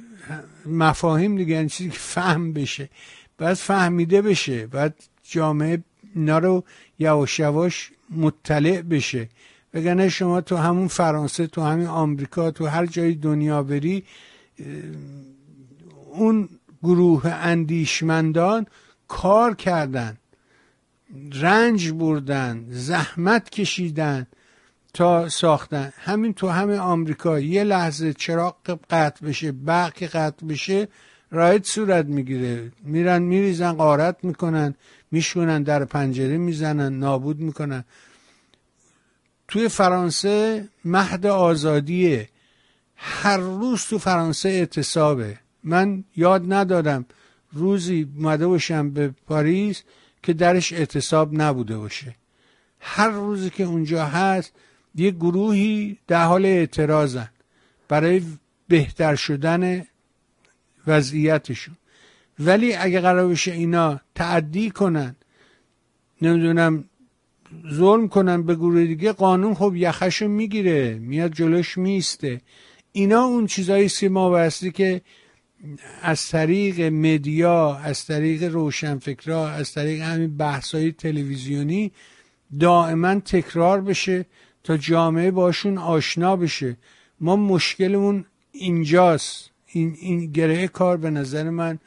مفاهیم دیگه یعنی چیزی که فهم بشه. باید فهمیده بشه. باید جامعه اینا رو یواش یواش مطلع بشه. وگرنه شما تو همون فرانسه تو همین آمریکا تو هر جای دنیا بری اون گروه اندیشمندان کار کردن رنج بردن زحمت کشیدن تا ساختن. همین تو همه آمریکا یه لحظه چراغ قطع بشه برق قطع بشه رایت صورت می‌گیره. میرن میریزن قارت می‌کنن میشونن در پنجره می‌زنن نابود می‌کنن. توی فرانسه مهد آزادیه. هر روز تو فرانسه اعتصابه. من یاد ندادم روزی اومده باشم به پاریس که درش اعتصاب نبوده باشه. هر روزی که اونجا هست یه گروهی در حال اعتراضن برای بهتر شدن وضعیتشون. ولی اگه قرار بشه اینا تعدی کنن نمی‌دونم ظلم کنن به گروه دیگه قانون خب یخشو می‌گیره میاد جلوش میسته اینا اون چیزایی که ما بستی که از طریق مدیا از طریق روشنفکرا از طریق همین بحثای تلویزیونی دائما تکرار بشه تا جامعه باشون آشنا بشه. ما مشکلمون اینجاست. این, این گره کار به نظر من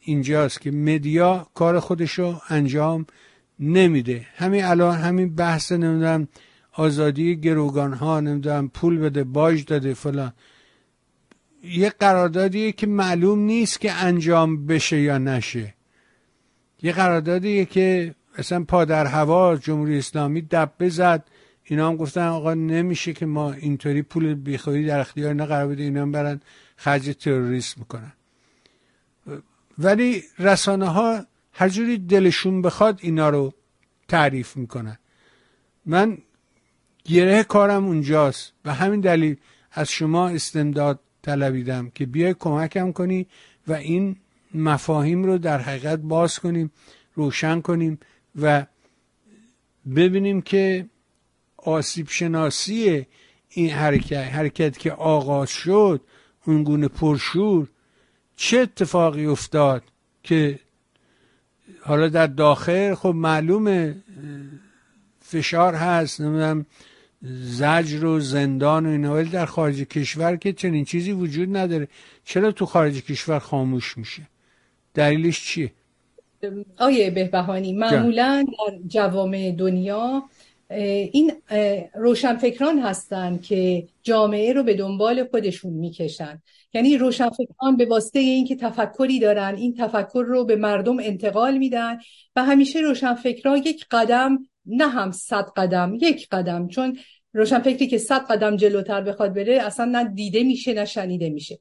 اینجاست که مدیا کار خودشو انجام نمیده. همین الان همین بحث نمی‌دونم آزادی گروگان ها نمی‌دونم پول بده باج داده فلان. یه قراردادیه که معلوم نیست که انجام بشه یا نشه. یه قراردادیه که اصلا پادر هوا جمهوری اسلامی دب بزد. اینا هم گفتن آقا نمیشه که ما اینطوری پول بیخوری در اختیار نه قرار بده اینا هم برن خرج تروریسم می‌کنن. ولی رسانه ها هر جوری دلشون بخواد اینا رو تعریف می‌کنن. من گره کارم اونجاست و همین دلیل از شما استمداد طلبیدم که بیای کمکم کنی و این مفاهیم رو در حقیقت باز کنیم روشن کنیم و ببینیم که آسیب شناسی این حرکت حرکت که آغاز شد اونگونه پرشور چه اتفاقی افتاد که حالا در داخل خب معلومه فشار هست نمی‌دونم زجر و زندان و اینا. ولی در خارج کشور که چنین چیزی وجود نداره. چرا تو خارج کشور خاموش میشه؟ دلیلش چیه؟ آیه بهبهانی معمولا در جوامع دنیا این روشنفکران هستند که جامعه رو به دنبال خودشون می‌کشن. یعنی روشنفکران به واسطه اینکه تفکری دارن این تفکر رو به مردم انتقال میدن و همیشه روشنفکران یک قدم نه هم صد قدم یک قدم. چون روشنفکری که صد قدم جلوتر بخواد بره اصلا نه دیده میشه نه شنیده میشه.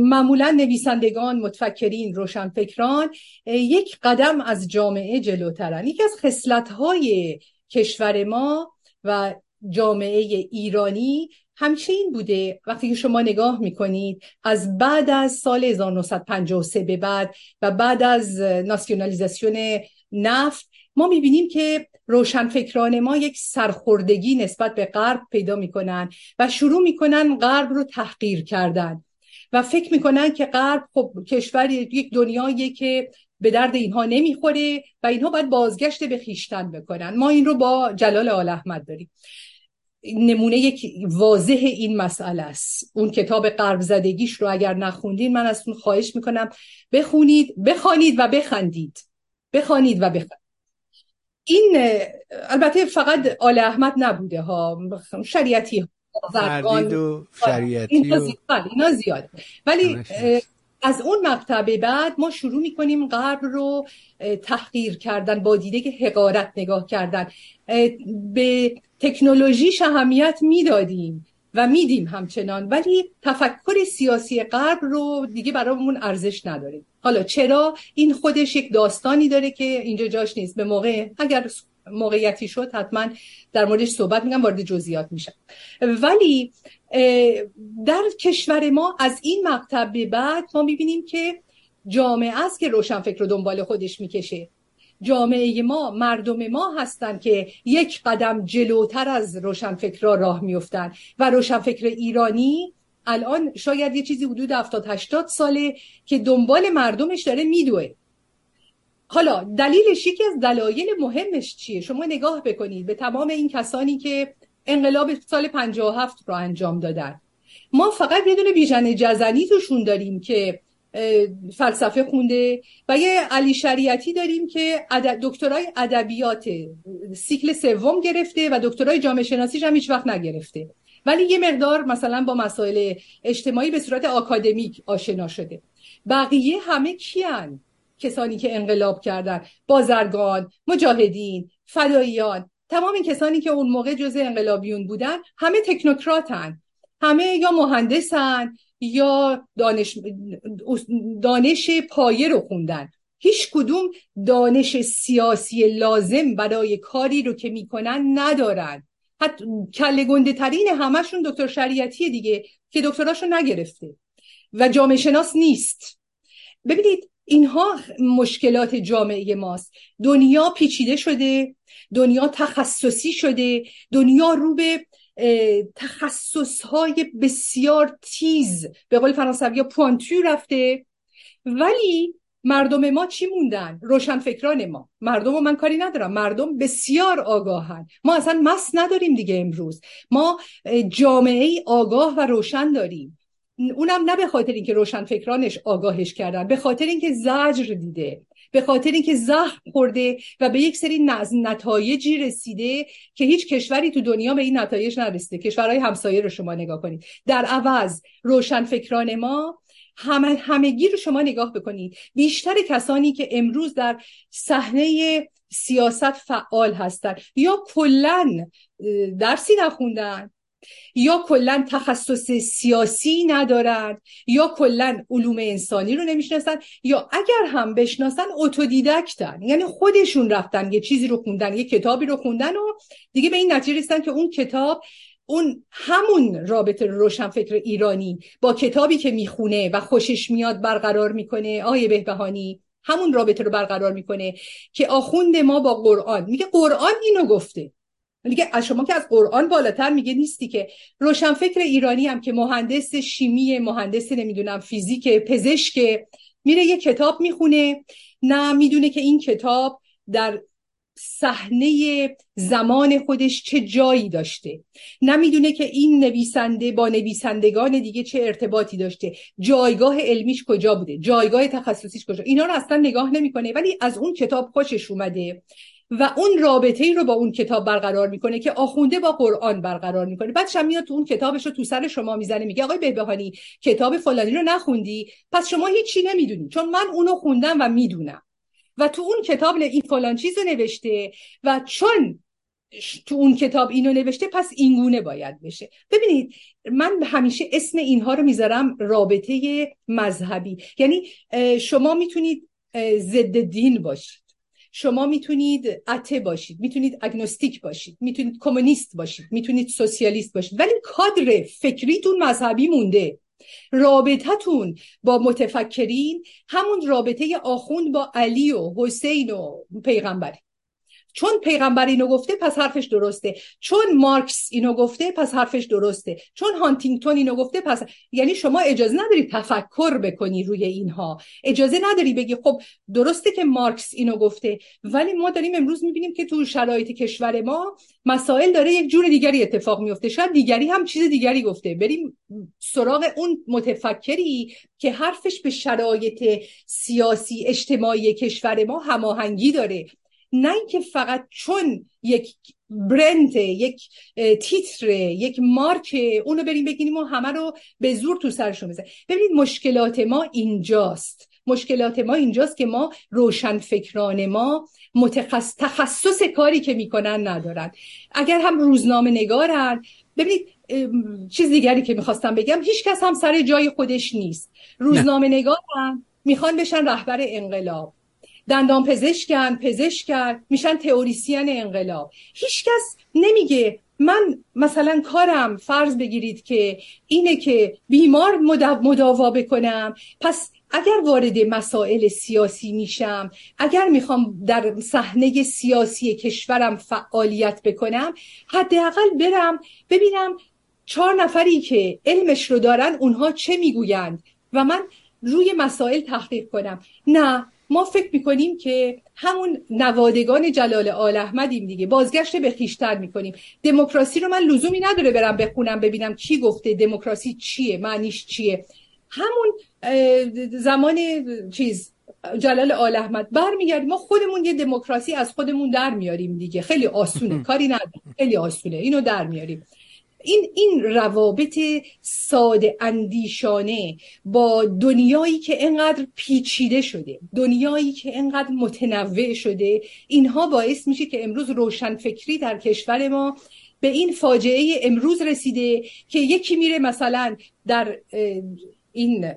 معمولا نویسندگان متفکرین روشنفکران یک قدم از جامعه جلوترن. یکی از خصلت‌های کشور ما و جامعه ایرانی همیشه این بوده. وقتی که شما نگاه می‌کنید از بعد از سال 1953 به بعد و بعد از ناسیونالیزاسیون نفت ما می‌بینیم که روشنفکران ما یک سرخوردگی نسبت به غرب پیدا می‌کنن و شروع می‌کنن غرب رو تحقیر کردن. و فکر می‌کنن که غرب خب کشور یک دنیایی که به درد اینها نمی‌خوره و اینها باید بازگشت به خیشتن بکنن. ما این رو با جلال آل احمد داریم. نمونه یک واضح این مسئله است. اون کتاب قرب زدگیش رو اگر نخوندین من از اون خواهش می‌کنم بخونید بخوانید و بخندید. بخوانید و بخندید این البته فقط آل احمد نبوده ها شریعتی فردید و شریعتی. اینا زیاد ولی از اون مقطع به بعد ما شروع می‌کنیم غرب رو تحقیر کردن با دیده که حقارت نگاه کردن. به تکنولوژی اهمیت می‌دادیم. و میدیم همچنان. ولی تفکر سیاسی غرب رو دیگه برامون ارزش نداره. حالا چرا؟ این خودش یک داستانی داره که اینجا جاش نیست. به موقع اگر موقعیتی شد حتما در موردش صحبت میگم وارد جزئیات میشم. ولی در کشور ما از این مقطع به بعد ما می‌بینیم که جامعه است که روشنفکر رو دنبال خودش می‌کشه. جامعه ما مردم ما هستند که یک قدم جلوتر از روشنفکرها راه میفتن و روشنفکر ایرانی الان شاید یه چیزی حدود 70 80 ساله که دنبال مردمش داره میدوه. حالا دلیلش یکی از دلایل مهمش چیه؟ شما نگاه بکنید به تمام این کسانی که انقلاب سال 57 رو انجام دادن. ما فقط یه دونه بیژن جزنی توشون داریم که فلسفه خونده و یه علی شریعتی داریم که دکترای ادبیات سیکل سوم گرفته و دکترای جامعه شناسیش هم هیچ وقت نگرفته. ولی یه مقدار مثلا با مسائل اجتماعی به صورت آکادمیک آشنا شده. بقیه همه کیان؟ کسانی که انقلاب کردن بازرگان مجاهدین فداییان. تمام این کسانی که اون موقع جزء انقلابیون بودن همه تکنوکراتن. همه یا مهندسن یا دانش, دانش پایه رو خوندن. هیچ کدوم دانش سیاسی لازم برای کاری رو که می‌کنن ندارن. حتی کل گنده ترین همشون دکتر شریعتی دیگه که دکتراشو نگرفته و جامعه شناس نیست. ببینید اینها مشکلات جامعه ماست. دنیا پیچیده شده دنیا تخصصی شده دنیا رو به تخصص های بسیار تیز. به قول فرانسوی پوانتو رفته. ولی مردم ما چی موندن؟ روشنفکران ما. مردم و من کاری ندارم. مردم بسیار آگاهن. ما اصلا مس نداریم دیگه امروز. ما جامعه آگاه و روشن داریم. اونم نه به خاطر اینکه روشنفکرانش آگاهش کردن به خاطر اینکه زجر دیده. به خاطر اینکه زخم خورده و به یک سری نتایجی رسیده که هیچ کشوری تو دنیا به این نتایج نرسیده. کشورهای همسایه رو شما نگاه کنید. در عوض روشنفکران ما همه همگی رو شما نگاه بکنید. بیشتر کسانی که امروز در صحنه سیاست فعال هستند یا کلا درسی نخوندن یا کلا تخصص سیاسی ندارند یا کلا علوم انسانی رو نمی‌شناسن یا اگر هم بشناسن اتودیدکتن. یعنی خودشون رفتن یه چیزی رو خوندن یه کتابی رو خوندن و دیگه به این نتیجه رسیدن که اون کتاب اون همون رابطه روشنفکر ایرانی با کتابی که می‌خونه و خوشش میاد برقرار می‌کنه. آیه بهبهانی همون رابطه رو برقرار می‌کنه که آخوند ما با قرآن. میگه قرآن اینو گفته. دیگه از شما که از قرآن بالاتر میگه نیستی که روشنفکر ایرانی هم که مهندس شیمی مهندس نمی‌دونم فیزیک پزشک میره یه کتاب می‌خونه. نه می‌دونه که این کتاب در صحنه زمان خودش چه جایی داشته. نمی‌دونه که این نویسنده با نویسندگان دیگه چه ارتباطی داشته. جایگاه علمیش کجا بوده؟ جایگاه تخصصیش کجا؟ اینا رو اصلا نگاه نمی‌کنه. ولی از اون کتاب خوشش اومده. و اون رابطه ای رو با اون کتاب برقرار می‌کنه که آخونده با قرآن برقرار می‌کنه. بعدش هم میاد تو اون کتابش رو تو سر شما می‌زنه میگه آقای بهبهانی کتاب فلانی رو نخوندی؟ پس شما هیچی نمی‌دونی چون من اونو خوندم و می‌دونم. و تو اون کتاب این فلان چیز رو نوشته و چون تو اون کتاب اینو نوشته پس اینگونه باید بشه. ببینید من همیشه اسم اینها رو می‌ذارم رابطه مذهبی. یعنی شما می‌تونید ضد دین باشید شما می‌تونید اته باشید می‌تونید اگنوستیک باشید می‌تونید کمونیست باشید می‌تونید سوسیالیست باشید ولی کادر فکریتون مذهبی مونده. رابطتون با متفکرین همون رابطه آخوند با علی و حسین و پیغمبری. چون پیغمبر اینو گفته پس حرفش درسته. چون مارکس اینو گفته پس حرفش درسته. چون هانتینگتون اینو گفته پس یعنی شما اجازه نداری تفکر بکنی روی اینها. اجازه نداری بگی خب درسته که مارکس اینو گفته ولی ما داریم امروز می‌بینیم که تو شرایط کشور ما مسائل داره یک جور دیگری اتفاق میفته شاید دیگری هم چیز دیگری گفته. بریم سراغ اون متفکری که حرفش به شرایط سیاسی اجتماعی کشور ما هماهنگی داره. نه اینکه فقط چون یک برند یک تیتر یک مارک اونو بریم بگیریم و همه رو به زور تو سرشون بزنیم. ببینید مشکلات ما اینجاست. مشکلات ما اینجاست که ما روشن فکران ما متخص... تخصص کاری که می‌کنن ندارن. اگر هم روزنامه نگارن ببینید چیز دیگری که می‌خواستم بگم هیچ کس هم سر جای خودش نیست. روزنامه نگارن می‌خوان بشن رهبر انقلاب. دندان پزشکن پزشکن میشن تئوریسین انقلاب. هیچکس نمیگه من مثلا کارم فرض بگیرید که اینه که بیمار مداوا بکنم. پس اگر وارد مسائل سیاسی میشم اگر می‌خوام در صحنه سیاسی کشورم فعالیت بکنم حداقل برم ببینم چهار نفری که علمش رو دارن اونها چه می‌گویند و من روی مسائل تحقیق کنم. نه ما فکر می‌کنیم که همون نوادگان جلال آل احمدیم دیگه. بازگشت به خیشتر می‌کنیم. دموکراسی رو من لزومی نداره برم بخونم ببینم کی گفته دموکراسی چیه معنیش چیه. همون زمان چیز جلال آل احمد. برمیگردیم ما خودمون یه دموکراسی از خودمون در میاریم دیگه. خیلی آسونه. کاری نداره خیلی آسونه. اینو در میاریم. این این روابط ساده اندیشانه با دنیایی که انقدر پیچیده شده دنیایی که انقدر متنوع شده اینها باعث میشه که امروز روشنفکری در کشور ما به این فاجعه امروز رسیده که یکی میره مثلا در این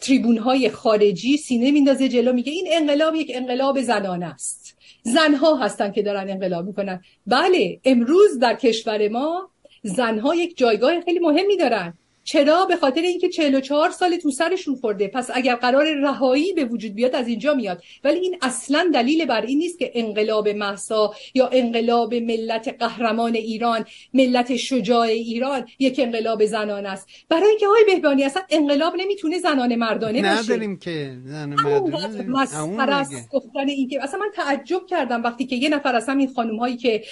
تریبون های خارجی سینه میندازه جلو میگه این انقلاب یک انقلاب زنانه است. زنها هستن که دارن انقلاب می‌کنن. بله امروز در کشور ما زنها یک جایگاه خیلی مهمی دارن. چرا؟ به خاطر اینکه 44 سال تو سرشون خورده. پس اگر قرار رهایی به وجود بیاد از اینجا میاد. ولی این اصلا دلیل بر این نیست که انقلاب محسا یا انقلاب ملت قهرمان ایران ملت شجاع ایران یک انقلاب زنان است. برای اینکه های بهبانی اصلا انقلاب نمی‌تونه زنانه مردانه باشه. نداریم که زن مردانه گفتن این که اصلا من تعجب کردم وقتی که یه نفر از همین خانم هایی که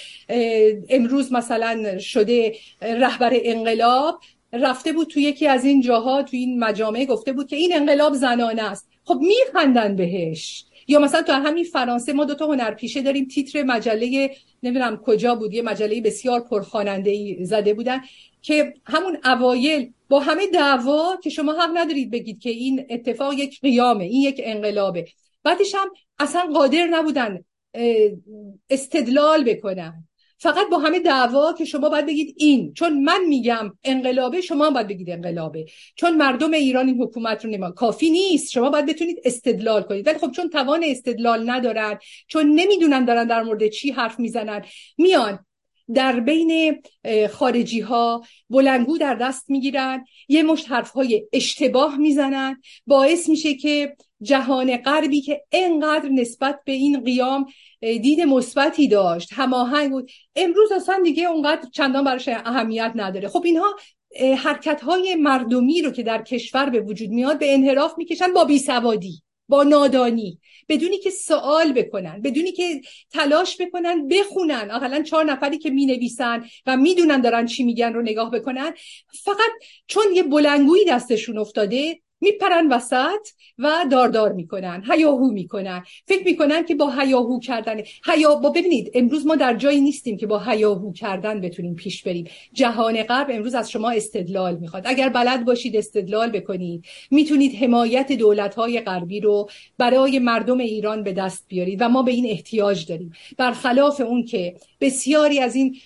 امروز مثلا شده رهبر انقلاب رفته بود تو یکی از این جاها تو این مجامع گفته بود که این انقلاب زنانه است. خب میخندن بهش. یا مثلا تو همین فرانسه ما دو تا هنرپیشه داریم تیتر مجله نمی‌دونم کجا بود یه مجله بسیار پرخواننده ای زده بودن که همون اوایل با همه دعوا که شما حق ندارید بگید که این اتفاق یک قیامه این یک انقلابه. بعدش هم اصلا قادر نبودن استدلال بکنن. فقط با همه دعوا که شما باید بگید این. چون من میگم انقلابه شما باید بگید انقلابه. چون مردم ایران این حکومت رو نما کافی نیست. شما باید بتونید استدلال کنید. ولی خب چون توان استدلال ندارن چون نمی‌دونن دارن در مورد چی حرف می‌زنن میان در بین خارجی ها بلنگو در دست می‌گیرن یه مشت حرف های اشتباه می‌زنن. باعث میشه که جهان غربی که انقدر نسبت به این قیام دید مثبتی داشت هماهنگ بود. امروز اصلا دیگه اونقدر چندان براش اهمیت نداره. خب اینها حرکت های مردمی رو که در کشور به وجود میاد به انحراف می‌کشن با بیسوادی با نادانی بدونی که سوال بکنن بدونی که تلاش بکنن بخونن. اقلا چهار نفری که می نویسن و می‌دونن دارن چی میگن رو نگاه بکنن. فقط چون یه بلنگویی دستشون افتاده میپرن وسط و داردار می‌کنن هیاهو می‌کنن. فکر می‌کنن که با هیاهو کردن. هیا با ببینید امروز ما در جایی نیستیم که با هیاهو کردن بتونیم پیش بریم. جهان غرب امروز از شما استدلال می‌خواد. اگر بلد باشید استدلال بکنید. می‌تونید حمایت دولت های غربی رو برای مردم ایران به دست بیارید و ما به این احتیاج داریم. برخلاف اون که بسیاری از این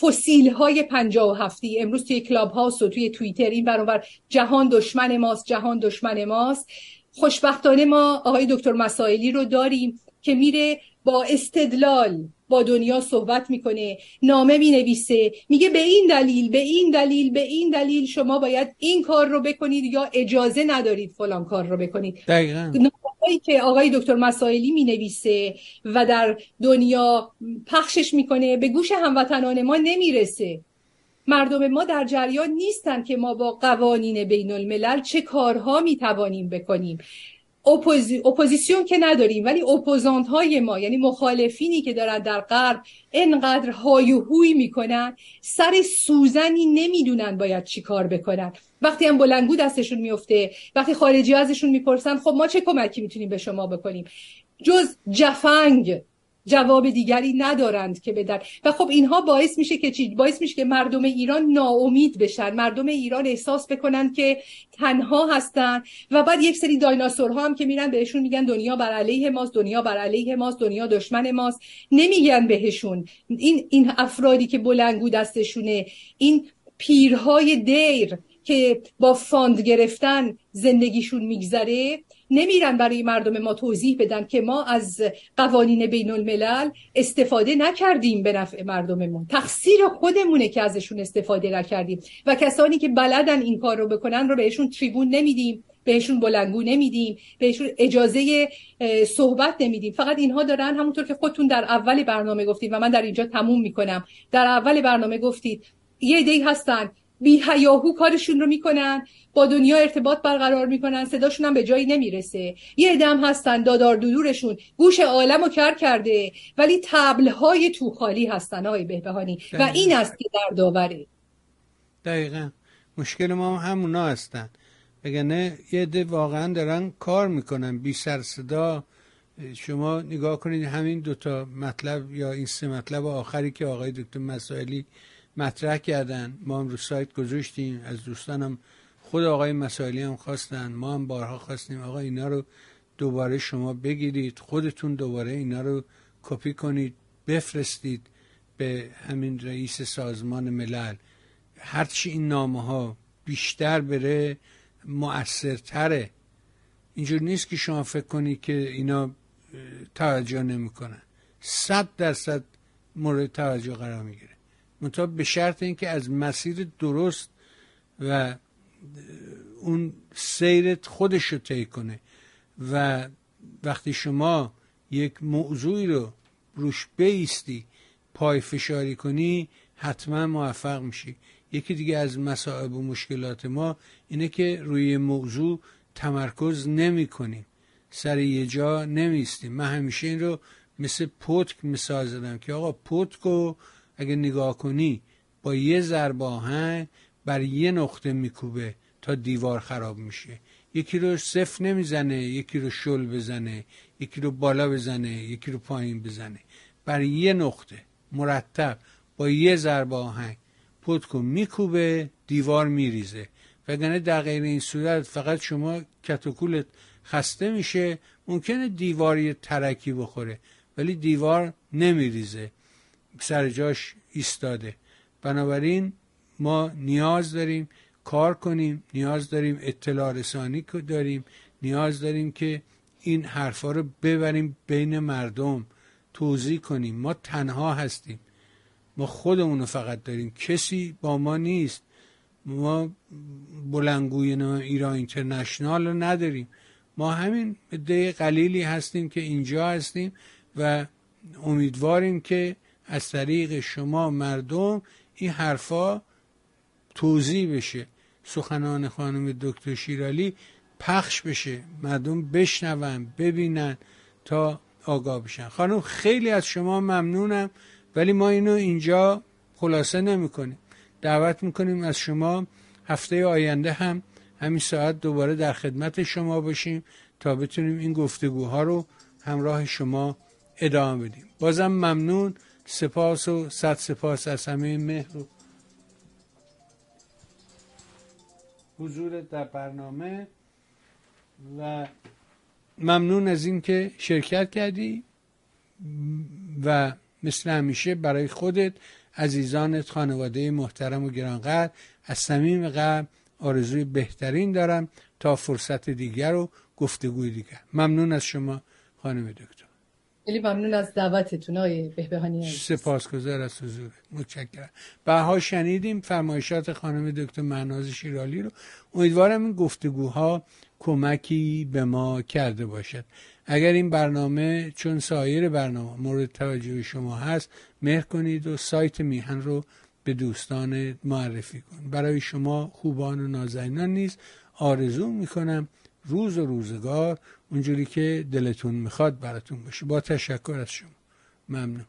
فسیل های پنجاه و هفتی امروز توی کلاب هاوس و توی توییتر این برابر جهان دشمن ماست جهان دشمن ماست. خوشبختانه ما آقای دکتر مسائلی رو داریم که میره با استدلال با دنیا صحبت می‌کنه. نامه می‌نویسه. میگه به این دلیل به این دلیل به این دلیل شما باید این کار رو بکنید یا اجازه ندارید فلان کار رو بکنید. دقیقا. که آقای دکتر مسائلی می نویسه و در دنیا پخشش می‌کنه به گوش هموطنان ما نمی‌رسه. مردم ما در جریان نیستن که ما با قوانین بین الملل چه کارها می توانیم بکنیم اپوزیسیون که نداریم ولی opposant های ما یعنی مخالفینی که دارن در غرب انقدر های و هوی می‌کنن سر سوزنی نمی‌دونن باید چی کار بکنن. وقتی هم بلنگو دستشون میفته وقتی خارجی ازشون می‌پرسن خب ما چه کمکی می‌تونیم به شما بکنیم؟ جز جفنگ جواب دیگری ندارند که بدن و خب اینها باعث میشه که چی؟ باعث میشه که مردم ایران ناامید بشن. مردم ایران احساس بکنن که تنها هستن و بعد یک سری دایناسورها هم که میرن بهشون میگن دنیا بر علیه ماست دنیا بر علیه ماست دنیا دشمن ماست. نمیگن بهشون. این این افرادی که بلنگو دستشونه این پیرهای دیر که با فاند گرفتن زندگیشون میگذره نمیرن برای مردم ما توضیح بدن که ما از قوانین بین الملل استفاده نکردیم به نفع مردممون. تقصیر خودمونه که ازشون استفاده نکردیم. و کسانی که بلدن این کار رو بکنن رو بهشون تریبون نمیدیم بهشون بلنگو نمیدیم بهشون اجازه صحبت نمیدیم. فقط اینها دارن همونطور که خودتون در اول برنامه گفتید و من در اینجا تموم می‌کنم. در اول برنامه گفتید یه دی هستن بی هیاهو کارشون رو می‌کنن با دنیا ارتباط برقرار می‌کنن صداشون هم به جایی نمی‌رسه. یه دم هستن دادار دودورشون گوش عالم رو کر کرده ولی تبلهای تو خالی هستن آقای بهبهانی. و این است که در داوره دقیقا. مشکل ما هم همونا هستن. نه یه ده واقعا دارن کار می‌کنن. بی سر صدا شما نگاه کنید همین دوتا مطلب یا این سه مطلب آخری که آقای دکتر مسائلی مطرح کردن. ما هم رو سایت گذاشتیم. از دوستانم خود آقای مسائلی هم خواستن. ما هم بارها خواستیم. آقا اینا رو دوباره شما بگیرید. خودتون دوباره اینا رو کپی کنید. بفرستید به همین رئیس سازمان ملل. هرچی این نامه ها بیشتر بره مؤثرتره. اینجور نیست که شما فکر کنید که اینا توجه نمی‌کنن. صد درصد مورد توجه قرار می‌گیره. منتها به شرط اینکه از مسیر درست و اون سیرت خودش رو طی کنه و وقتی شما یک موضوعی رو روش بیستی پای فشاری کنی حتما موفق میشی. یکی دیگه از مسائب و مشکلات ما اینه که روی موضوع تمرکز نمی کنیم سر یه جا نمیستیم من همیشه این رو مثل پتک مثال زدم که آقا پتک رو اگه نگاه کنی با یه ضرب آهنگ بر یه نقطه میکوبه تا دیوار خراب میشه. یکی رو صفر نمی‌زنه یکی رو شل بزنه یکی رو بالا بزنه یکی رو پایین بزنه. بر یه نقطه مرتب با یه ضرب آهنگ پتکو میکوبه دیوار میریزه. وگرنه در غیر این صورت فقط شما کتوکولت خسته میشه ممکنه دیوار یه ترکی بخوره ولی دیوار نمیریزه. سر جاش ایستاده. بنابراین ما نیاز داریم کار کنیم نیاز داریم اطلاع رسانی داریم نیاز داریم که این حرفا رو ببریم بین مردم توضیح کنیم. ما تنها هستیم. ما خودمون فقط داریم. کسی با ما نیست. ما بلنگوی ایران اینترنشنال رو نداریم. ما همین ده قلیلی هستیم که اینجا هستیم و امیدواریم که از طریق شما مردم این حرفا توضیح بشه. سخنان خانم دکتر شیرالی پخش بشه. مردم بشنون ببینن تا آگاه بشن. خانم خیلی از شما ممنونم ولی ما اینو اینجا خلاصه نمی‌کنیم. دعوت می‌کنیم از شما هفته آینده هم همین ساعت دوباره در خدمت شما باشیم تا بتونیم این گفتگوها رو همراه شما ادامه بدیم. بازم ممنون. سپاس و صد سپاس از همه مهر و حضور در برنامه و ممنون از اینکه شرکت کردی و مثل همیشه برای خودت عزیزانت خانواده محترم و گرانقدر از صمیم قلب آرزوی بهترین دارم تا فرصت دیگر و گفتگوی دیگر. ممنون از شما خانم دکتر. خیلی ممنون از دعوتتون های بهبهانی سپاسگزار از حضور. متشکرم. بها شنیدیم فرمایشات خانم دکتر معناز شیرالی رو. امیدوارم این گفتگوها کمکی به ما کرده باشد. اگر این برنامه چون سایر برنامه مورد توجه شما هست مهر کنید و سایت میهن رو به دوستان معرفی کن برای شما خوبان و نازنینان نیز آرزو می‌کنم روز و روزگار اونجوری که دلتون می‌خواد براتون باشه. با تشکر از شما. ممنون.